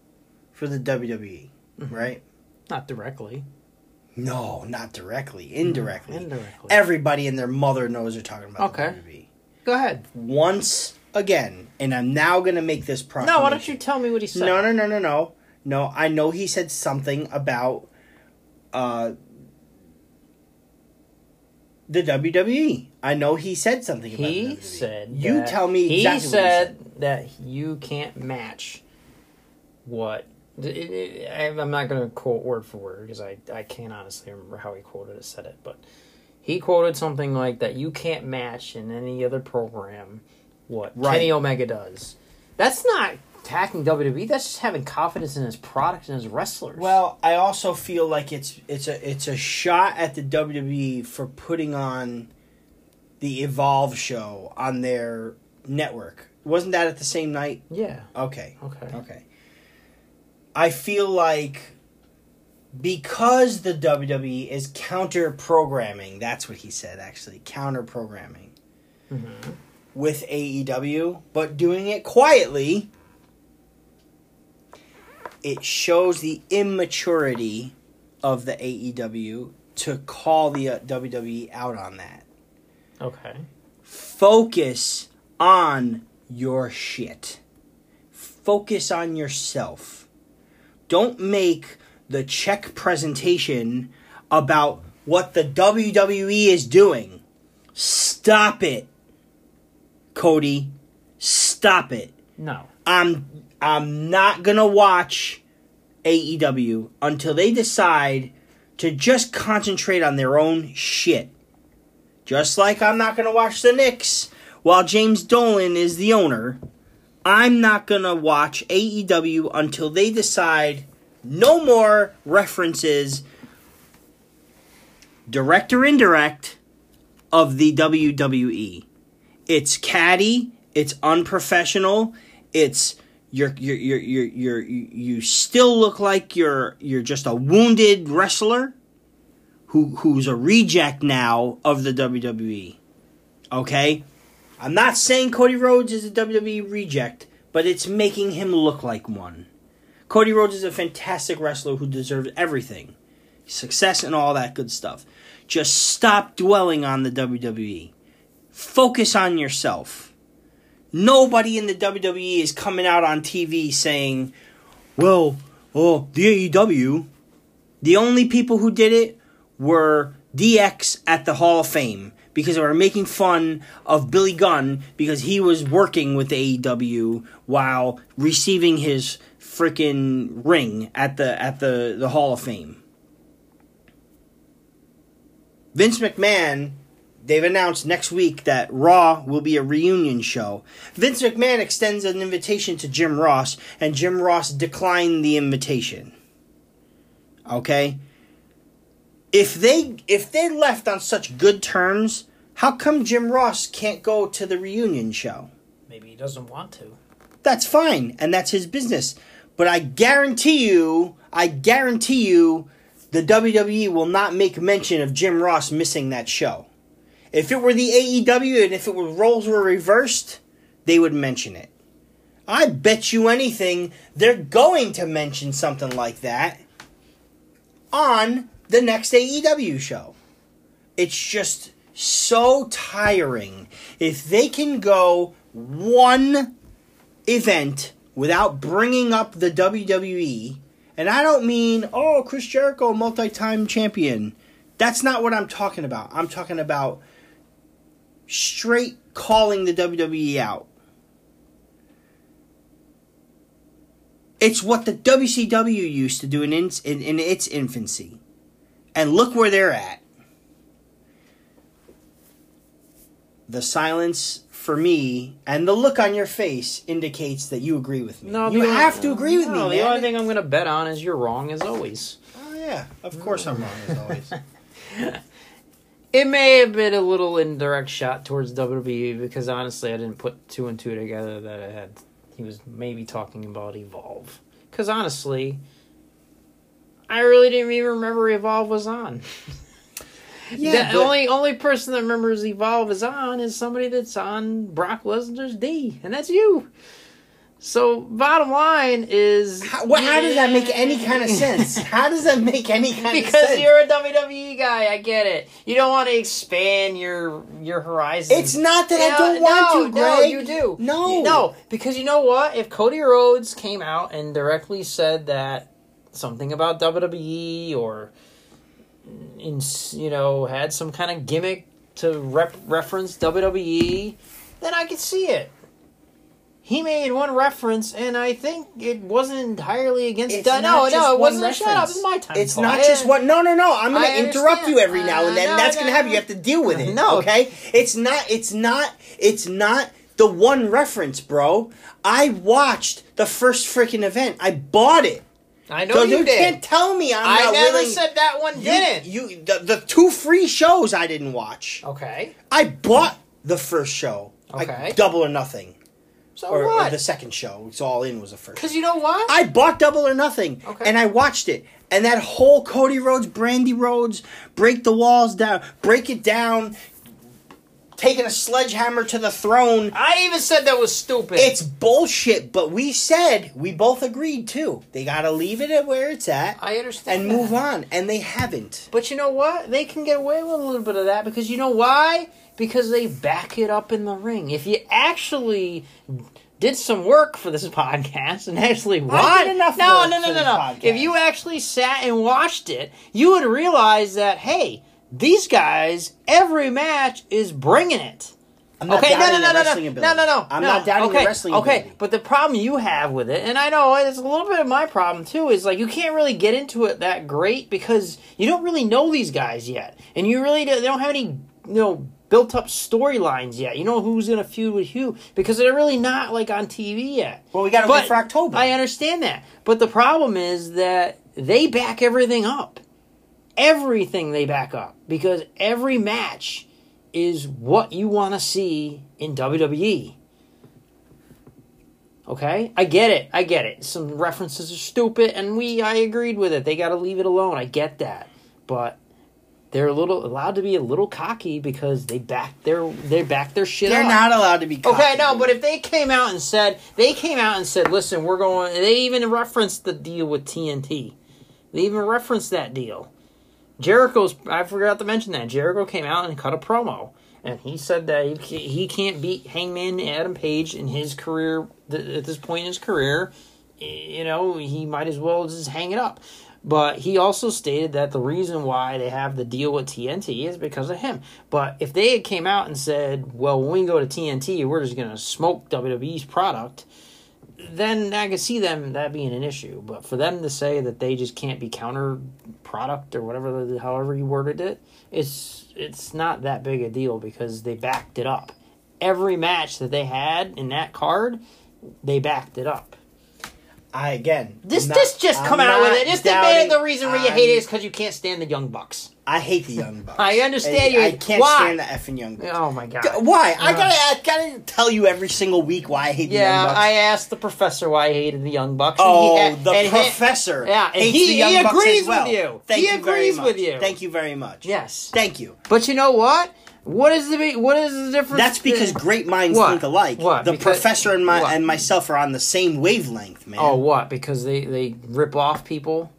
For the WWE, Mm-hmm. right? Not directly. No, not directly. Indirectly. Indirectly. Everybody and their mother knows they're talking about Okay. the WWE. Go ahead. Once again, and I'm now going to make this proclamation. No, why don't you tell me what he said? No, no, no, no, no. No, I know he said something about uh, the WWE. I know he said something He said You tell me exactly He what said that you can't match what. It- it- I- I'm not going to quote word for word because I, I can't honestly remember how he quoted it, said it, but he quoted something like that you can't match in any other program what Right. Kenny Omega does. That's not attacking WWE. That's just having confidence in his product and his wrestlers. Well, I also feel like it's it's a it's a shot at the WWE for putting on the Evolve show on their network. Wasn't that at the same night? yeah. Okay. Okay. Okay. I feel like because the WWE is counter programming, that's what he said actually, counter programming with AEW, but doing it quietly, it shows the immaturity of the AEW to call the uh, WWE out on that. Okay. Focus on your shit. Focus on yourself. Don't make the check presentation about what the WWE is doing. Stop it. Cody, stop it. No. I'm I'm not going to watch AEW until they decide to just concentrate on their own shit. Just like I'm not going to watch the Knicks while James Dolan is the owner. I'm not going to watch AEW until they decide no more references, direct or indirect, of the WWE. It's catty, it's unprofessional, it's you're you're you're you're, you're you still look like you're you're just a wounded wrestler who who's a reject now of the WWE. Okay? I'm not saying Cody Rhodes is a WWE reject, but it's making him look like one. Cody Rhodes is a fantastic wrestler who deserves everything. Success and all that good stuff. Just stop dwelling on the WWE. Focus on yourself. Nobody in the WWE is coming out on TV saying, well, oh, the AEW. The only people who did it were DX at the Hall of Fame because they were making fun of Billy Gunn because he was working with AEW while receiving his freaking ring at the at the, the Hall of Fame. Vince McMahon, they've announced next week that Raw will be a reunion show. Vince McMahon extends an invitation to Jim Ross, and Jim Ross declined the invitation. Okay? If they if they left on such good terms, how come Jim Ross can't go to the reunion show? Maybe he doesn't want to. That's fine, and that's his business. But I guarantee you, I guarantee you, the WWE will not make mention of Jim Ross missing that show. If it were the AEW and if it were roles were reversed, they would mention it. I bet you anything they're going to mention something like that on the next AEW show. It's just so tiring. If they can go one event without bringing up the WWE, and I don't mean, oh, Chris Jericho, multi time champion. That's not what I'm talking about. I'm talking about straight calling the WWE out. It's what the WCW used to do in, in, in its infancy. And look where they're at. The silence for me and the look on your face indicates that you agree with me. No, you have to agree with no, me, The man. only thing I'm going to bet on is you're wrong as always. Oh yeah, of course I'm wrong as always. It may have been a little indirect shot towards WWE because honestly, I didn't put two and two together that had. He was maybe talking about Evolve. Because honestly, I really didn't even remember Evolve was on. Yeah, the but- only only person that remembers Evolve is on is somebody that's on Brock Lesnar's D, and that's you. So bottom line is How, well, how does that make any kind of sense? How does that make any kind of sense? because you're a WWE guy, I get it. You don't want to expand your your horizons. It's not that I don't want no, to, Greg. No, you do. No. No, because you know what? If Cody Rhodes came out and directly said that something about WWE or in you know had some kind of gimmick to rep- reference WWE, then I could see it. He made one reference, and I think it wasn't entirely against. It's no, not just no, it one wasn't. Shut up! reference. It's my time. It's not just what. No, no, no. I'm going to interrupt you every now and then. Uh, That's no, going to no. have you have to deal with it. No. Okay. It's not. It's not. It's not the one reference, bro. I watched the first freaking event. I bought it. I know So you, you can't tell me I'm I not never willing. said that one you, didn't. You the, the two free shows I didn't watch. okay. I bought the first show. Okay. Like double or nothing. So Or, or what? the second show. It's all in was the first. Because you know what? I bought Double or Nothing, Okay. and I watched it. And that whole Cody Rhodes, Brandi Rhodes, break the walls down, break it down, taking a sledgehammer to the throne. I even said that was stupid. It's bullshit. But we said we both agreed too. They got to leave it at where it's at I understand. and that. move on, and they haven't. But you know what? They can get away with a little bit of that because you know why? Because they back it up in the ring. If you actually did some work for this podcast and actually watched enough no, no, no, no, no. podcast. If you actually sat and watched it, you would realize that hey, These guys, every match is bringing it. I'm not Okay, no, no, no, the no, wrestling no, ability. no, no, no. I'm no. not doubting okay, the wrestling Okay, ability. but the problem you have with it, and I know it's a little bit of my problem too, is like you can't really get into it that great because you don't really know these guys yet, and you really don't, they don't have any you know built up storylines yet. You know who's gonna feud with who because they're really not like on TV yet. Well, we gotta wait for October. I understand that, but the problem is that they back everything up. Everything they back up because every match is what you want to see in WWE. Okay? I get it. I get it. Some references are stupid and we I agreed with it. They got to leave it alone. I get that. But they're a little allowed to be a little cocky because they back their they back their shit They're up. not allowed to be. Cocky, Okay, no, but if they came out and said they came out and said, "Listen, we're going," they even referenced the deal with TNT. They even referenced that deal. Jericho's. I forgot to mention that Jericho came out and cut a promo, and he said that he, can't beat Hangman Adam Page in his career at this point in his career. You know, he might as well just hang it up. But he also stated that the reason why they have the deal with TNT is because of him. But if they had came out and said, "Well, when we go to TNT, we're just going to smoke WWE's product," then I could see them that being an issue. But for them to say that they just can't be counter product or whatever, however you worded it, it's it's not that big a deal because they backed it up. Every match that they had in that card, they backed it up. I again. This not- this just I'm come out with it. Just admit the reason why you hate it is because you can't stand the Young Bucks. I hate the young bucks. I understand you- I, can't why? stand the effing young bucks. Oh my god! Why? I gotta, I gotta tell you every single week why I hate the Yeah, young bucks. I asked the professor why he hated the Young Bucks. and Oh, he, the and he- professor. yeah, and hates he- the young he bucks agrees as well. with you. Thank He you agrees with you. Thank you very much. Yes. Thank you. But you know what? What is the what is the difference? That's because great minds What? think alike. What? The Because- professor and my what? and myself are on the same wavelength, man. Oh, what? Because they they rip off people.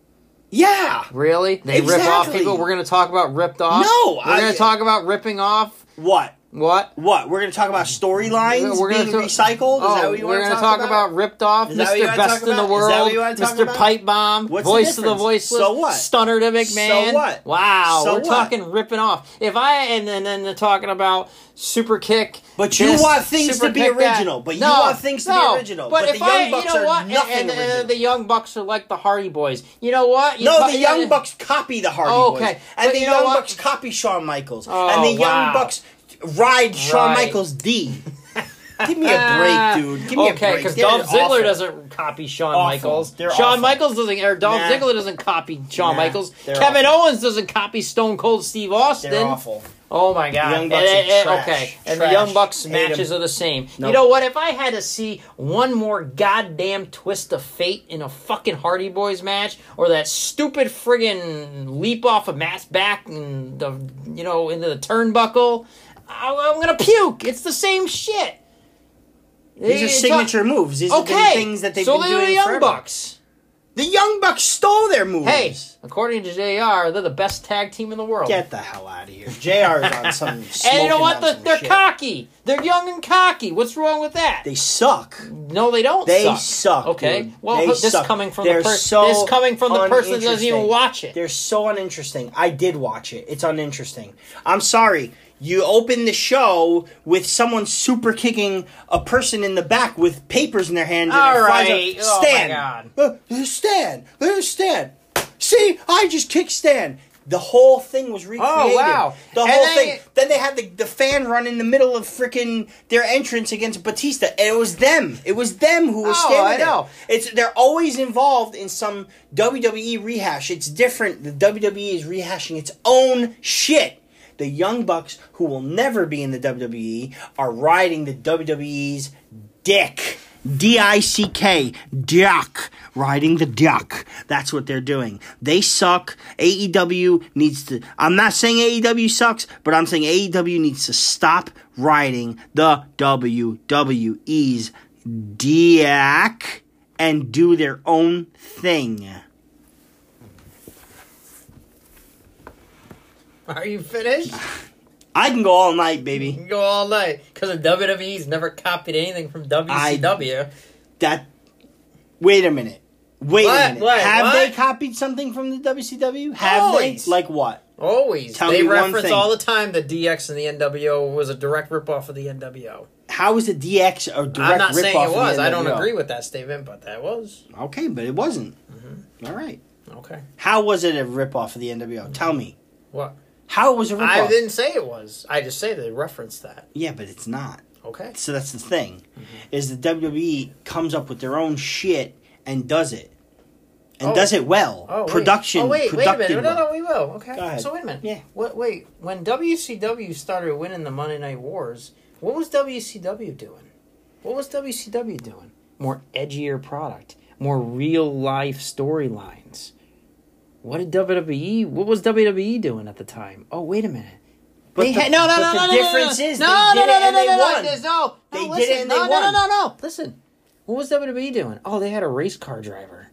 yeah. Really? They rip off people. We're going to talk about ripped off. No, we're going to talk about ripping off. What? What? What? We're gonna talk about storylines We're being gonna ta- recycled. Is oh, that what you we're want to gonna talk, talk about? ripped off, Is that what you Mr. wanna Best in the about? Is that world, what you wanna talk Mr. about? Pipe Bomb, What's the voice of the voiceless, So what? Stunner to McMahon. So what? Wow, So we're what? talking ripping off. If I and then then they're talking about super kick. But you this, want things to be kick that. original. But you No, want things to be original. But, But if the Young I, Bucks you know are what, nothing and, and, original. the Young Bucks are like the Hardy Boys. You know what? You No, fu- the Young. Bucks copy the Hardy Oh, Boys, okay. and But the Young? Bucks copy Shawn Michaels, Oh, and the wow. Young Bucks ride Shawn Right. Michaels D. Give me a break, ah. dude. Give me okay, a break. because They're Dolph Ziggler awful. doesn't copy Shawn Awful. Michaels. They're Shawn awful. Michaels doesn't, or Dolph Nah. Ziggler doesn't copy Shawn Nah, Michaels. they're Kevin awful. Owens doesn't copy Stone Cold Steve Austin. They're awful. Oh my god! Young eh, Bucks And- are and- trash. Okay, and Trash. the Young Bucks Hate matches 'em. are the same. You Nope. know what? If I had to see one more goddamn twist of fate in a fucking Hardy Boys match, or that stupid friggin' leap off of Matt's back and the you know into the turnbuckle, I, I'm gonna puke. It's the same shit. These are It's signature moves. These Okay, are the things that they've so been doing the Young forever. Bucks. The Young Bucks stole their moves. Hey, according to JR, they're the best tag team in the world. Get the hell out of here. JR is on some. and you know what? The, they're shit. cocky. They're young and cocky. What's wrong with that? They suck. no, they don't. They suck. suck. Okay. dude. Well, They this suck. coming from They're the person. so this coming from the person that doesn't even watch it. They're so uninteresting. I did watch it. It's uninteresting. I'm sorry. You open the show with someone super kicking a person in the back with papers in their hand. And All it flies right. up. Oh, my God. Uh, Stan. There's Stan. See, I just kicked Stan. The whole thing was recreated. Oh, wow. The And whole then- thing. Then they had the, the fan run in the middle of freaking their entrance against Batista, and it was them. It was them who was Oh, standing I there. know. It's they're always involved in some WWE rehash. It's different. The WWE is rehashing its own shit. The Young Bucks, who will never be in the WWE, are riding the WWE's dick. D I C K, duck, riding the duck. That's what they're doing. They suck. AEW needs to. I'm not saying AEW sucks, but I'm saying AEW needs to stop riding the WWE's dick and do their own thing. Are you finished? I can go all night, baby. You can go all night because the WWE's never copied anything from WCW. That. Wait a minute. Wait What? a minute. What? Have What? they copied something from the WCW? Have Always. they? Like what? Always. Tell they me one reference thing. all the time that DX and the NWO was a direct ripoff of the NWO. How is the DX a direct ripoff? I'm not saying it was. I don't agree with that statement, but that was. Okay, but it wasn't. Mm-hmm. All right. Okay. How was it a ripoff of the NWO? Tell me. What? How was it a ripoff? I didn't say it was. I just say they referenced that. Yeah, but it's not. Okay. So that's the thing, Mm-hmm. is the WWE comes up with their own shit and does it, and Oh. does it well. Oh, wait. Production. Oh, wait, wait a minute. No, no, we will. Okay. So wait a minute. Yeah. What? Wait. When WCW started winning the Monday Night Wars, what was WCW doing? What was WCW doing? More edgier product, more real life storylines. What did WWE? What was WWE doing at the time? Oh, wait a minute. But They the- had- no, no, no, no, no, difference no, is no, they no, did no, it no, and no, they no, no, won. there's no, They no, did listen, it and they no, won. No, no, no, no. Listen, what was WWE doing? Oh, they had a race car driver.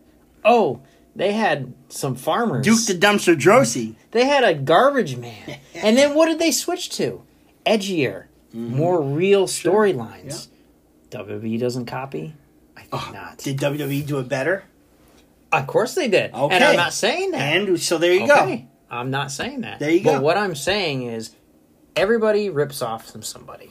Oh, they had some farmers. Duke the Dumpster Droese. They had a garbage man. and then what did they switch to? Edgier, Mm-hmm. more real storylines. WWE doesn't copy? I think not. Did WWE do it better? Of course they did. Okay. And I'm not saying that. And so there you Okay. I'm not saying that. There you but go. what I'm saying is everybody rips off from somebody.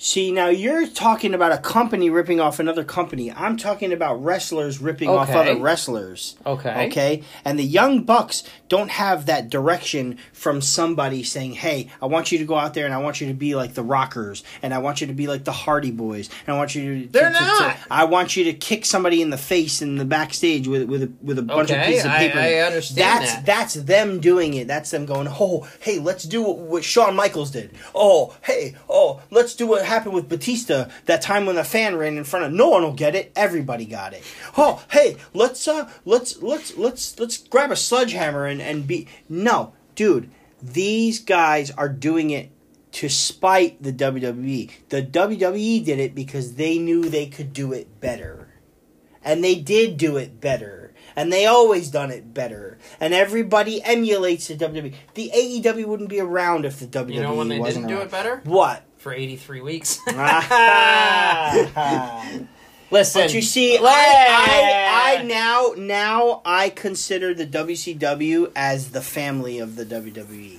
See, now you're talking about a company ripping off another company. I'm talking about wrestlers ripping off other wrestlers. Okay. Okay. And the Young Bucks don't have that direction from somebody saying, hey, I want you to go out there and I want you to be like the Rockers and I want you to be like the Hardy Boys and I want you to. They're to- to- not. I want you to kick somebody in the face in the backstage with, with, a, with a bunch of pieces of I- paper. I understand That's, that. that's them doing it. That's them going, oh, hey, let's do what, what Shawn Michaels did. Oh, hey, oh, let's do what happened with Batista that time when the fan ran in front of. No one will get it. Everybody got it. Oh, hey, let's uh, let's let's let's let's grab a sledgehammer and and be no, dude. These guys are doing it to spite the WWE. The WWE did it because they knew they could do it better and they did do it better and they always done it better and everybody emulates the WWE. The AEW wouldn't be around if the WWE You know when they wasn't didn't do it better? What? For 83 weeks. but Listen. you see, I, I, I now now I consider the WCW as the family of the WWE.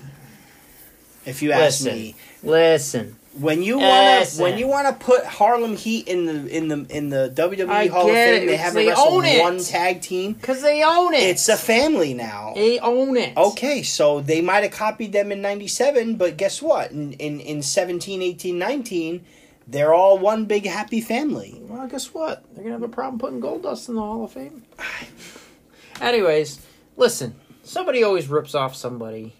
If you ask Listen. me, Listen. When you want Listen. Eh, to when you want to put Harlem Heat in the in the in the WWE I Hall of get Fame, it, they because haven't they wrestled own it. one tag team. Because they own it. It's a family now. They own it. Okay, so they might have copied them in 97, but guess what? In, in, in 17, 18, 19, they're all one big happy family. Well, guess what? They're gonna have a problem putting Goldust in the Hall of Fame. Anyways, listen. Somebody always rips off somebody,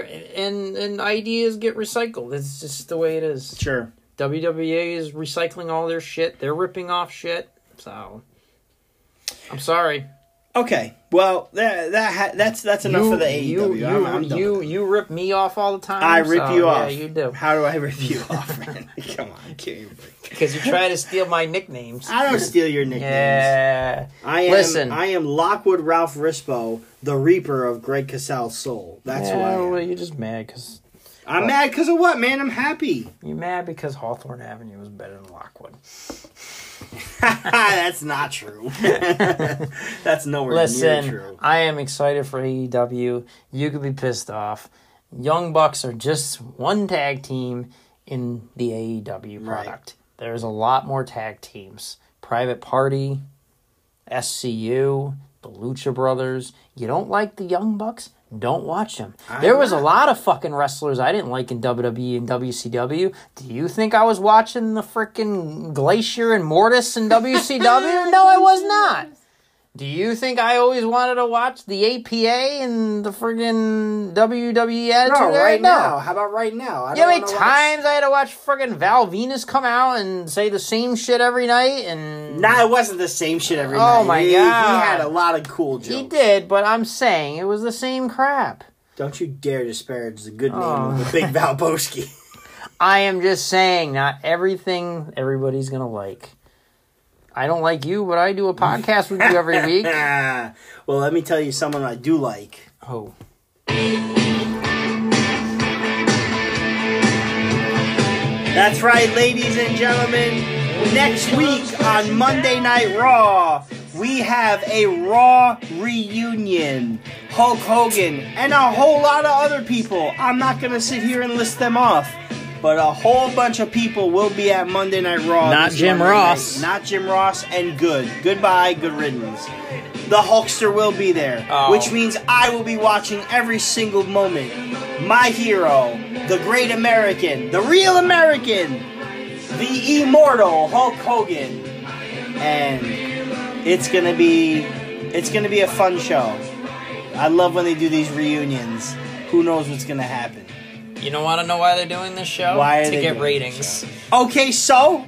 and and ideas get recycled. It's just the way it is. Sure. WWA is recycling all their shit. They're ripping off shit. So, I'm sorry. Okay, well, that, that ha- that's that's enough for the AEW. You you I'm- I'm you, you rip me off all the time. I rip so, you off. yeah, you do How do I rip you off, man? Come on, give me because you try to steal my nicknames. I don't steal your nicknames. Yeah. I am, Listen. I am Lockwood Ralph Rispo, the Reaper of Greg Casal's soul. That's yeah, am. well, you're just mad because I'm mad because of what, man? I'm happy. you're mad because Hawthorne Avenue was better than Lockwood. That's not true. That's nowhere near true. Listen. I am excited for AEW. You could be pissed off. Young Bucks are just one tag team in the AEW Right. product. There's a lot more tag teams. Private Party, SCU, the Lucha Brothers. You don't like the Young Bucks? Don't watch them. there was a lot of fucking wrestlers I didn't like in WWE and WCW. Do you think I was watching the freaking Glacier and Mortis in WCW? no, I was not. Do you think I always wanted to watch the APA and the friggin' WWE Attitude No, right no. now. How about right now? I You know how many wanna watch- times I had to watch friggin' Val Venis come out and say the same shit every night? And Nah, it wasn't the same shit every Oh night. Oh my he, God. He had a lot of cool jokes. he did, but I'm saying it was the same crap. Don't you dare disparage the good name Oh. of the oh. Big Valbowski. I am just saying, not everything everybody's gonna like. I don't like you, but I do a podcast with you every week. well, let me tell you someone I do like. Oh, That's right, ladies and gentlemen. Next week on Monday Night Raw, we have a Raw reunion. Hulk Hogan and a whole lot of other people. I'm not gonna sit here and list them off, but a whole bunch of people will be at Monday Night Raw. Not Jim Monday Ross. night. Not Jim Ross, and good. Goodbye, good riddance. The Hulkster will be there, Oh. which means I will be watching every single moment. My hero, the great American, the real American, the immortal Hulk Hogan, and it's gonna be it's gonna be a fun show. I love when they do these reunions. Who knows what's gonna happen? You don't want to know why they're doing this show? Why are to they get doing ratings. Okay, so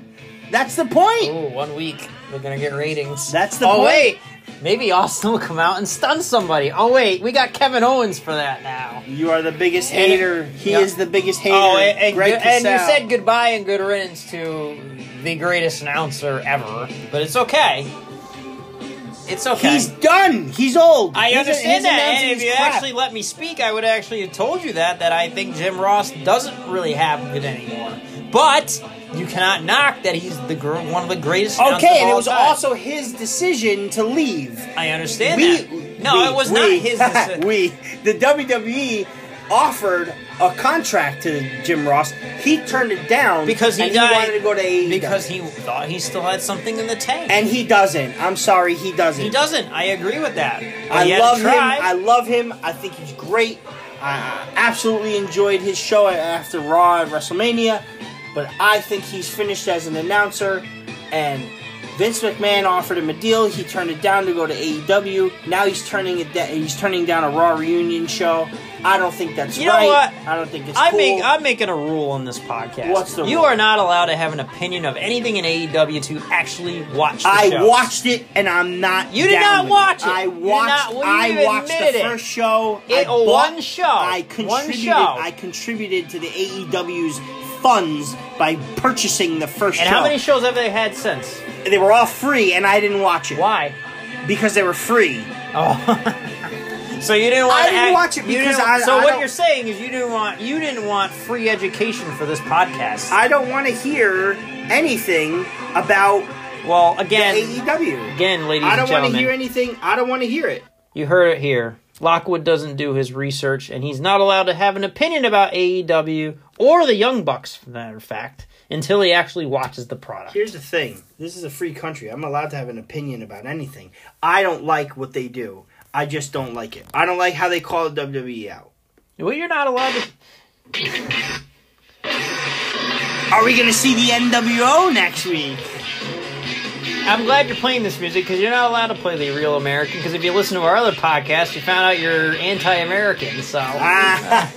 that's the point. Ooh, one week they're gonna get ratings. That's the point. oh point. wait, maybe Austin will come out and stun somebody. Oh wait, we got Kevin Owens for that now. You are the biggest And- hater. He yeah. is the biggest oh, hater. Oh, and, and, Greg good- and you said goodbye and good riddance to the greatest announcer ever, but it's okay. It's okay. he's done. He's old. I His- understand his that, and if you crap. actually let me speak, I would actually have told you that that I think Jim Ross doesn't really have it anymore. But you cannot knock that he's the gr- one of the greatest. Okay, and it was time. also his decision to leave. I understand We, that. No, we- it was we- not his. deci- we, the WWE offered a contract to Jim Ross. He turned it down because he died. he wanted to go to AEW. because he thought he still had something in the tank. and he doesn't. I'm sorry, he doesn't. he doesn't. I agree with that. But I he had to love him. I love him. I think he's great. I absolutely enjoyed his show after Raw at WrestleMania, but I think he's finished as an announcer. And Vince McMahon offered him a deal. He turned it down to go to AEW. Now he's turning it. Da- he's turning down a Raw reunion show. I don't think that's You know right. what? I don't think it's I cool. make, I'm making a rule on this podcast. What's the rule? You rule? are not allowed to have an opinion of anything in AEW to actually watch the I shows. watched it, and I'm not. You did not watch it. I watched. not- I watched the it. first show. It- I bought- one show. I One contributed. show. I contributed to the AEW's funds by purchasing the first And show. how many shows have they had since? They were all free, and I didn't watch it Why? because they were free. Oh. so you didn't want I to didn't act- watch it because I- So I what you're saying is you didn't want you didn't want free education for this podcast. I don't want to hear anything about well, again, AEW. again, ladies and gentlemen. I don't want to hear anything. I don't want to hear it. you heard it here. Lockwood doesn't do his research, and he's not allowed to have an opinion about AEW or the Young Bucks, for that matter of fact, until he actually watches the product. Here's the thing. This is a free country. I'm allowed to have an opinion about anything. I don't like what they do. I just don't like it. I don't like how they call the WWE out. Well, you're not allowed to. Are we going to see the NWO next week? I'm glad you're playing this music because you're not allowed to play the real American. Because if you listen to our other podcast, you found out you're anti-American. So, Ah.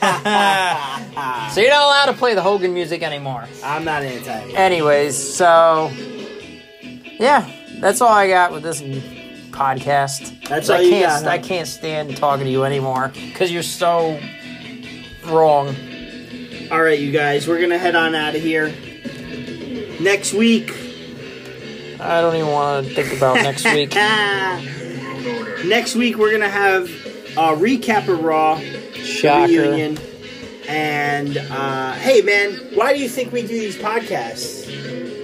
so you're not allowed to play the Hogan music anymore. I'm not anti. Anyways, so yeah, that's all I got with this podcast. That's I all you can't, got, huh? I can't stand talking to you anymore because you're so wrong. All right, you guys, we're to head on out of here. Next week. I don't even want to think about next week. Next week, we're to have a recap of Raw. Shocker. reunion. And uh, hey, man, why do you think we do these podcasts?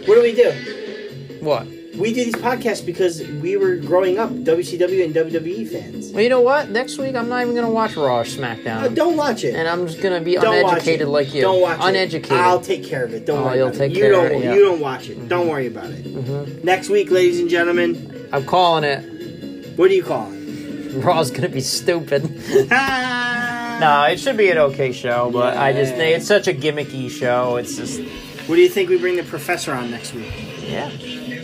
What do we do? What? We do these podcasts because we were growing up WCW and WWE fans. Well, you know what? Next week I'm not even gonna watch Raw or SmackDown, Uh, don't watch it. and I'm just gonna be don't uneducated like you. Don't watch uneducated. it. Uneducated. I'll take care of it. Don't Oh, worry. you'll about take it. You care don't. of it, yeah. You don't watch it. Don't worry about it. Mhm. Next week, ladies and gentlemen, I'm calling it. what do you call it? Raw's gonna be stupid. no. it should be an okay show, but I just think it's such a gimmicky show. It's just What do you think we bring the professor on next week? yeah.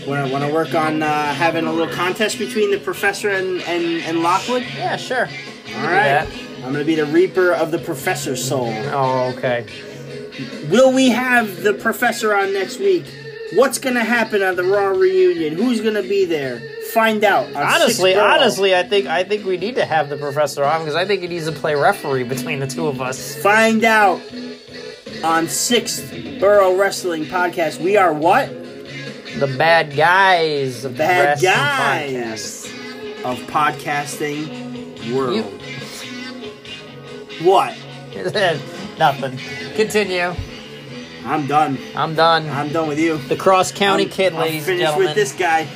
Want to want to work on uh, having a little contest between the professor and and, and Lockwood? Yeah, sure. All right. I'm gonna be the reaper of the professor's soul. Oh, okay. Will we have the professor on next week? What's gonna happen on the Raw reunion? Who's gonna be there? Find out. Honestly, honestly, I think I think we need to have the professor on because I think he needs to play referee between the two of us. find out on Sixth Borough Wrestling Podcast. We are what The bad guys the Bad guys. of podcasting world. You- What? Nothing. Continue. I'm done. I'm done. I'm done with you. The cross county I'm- kid, I'm ladies finished gentlemen. with this guy.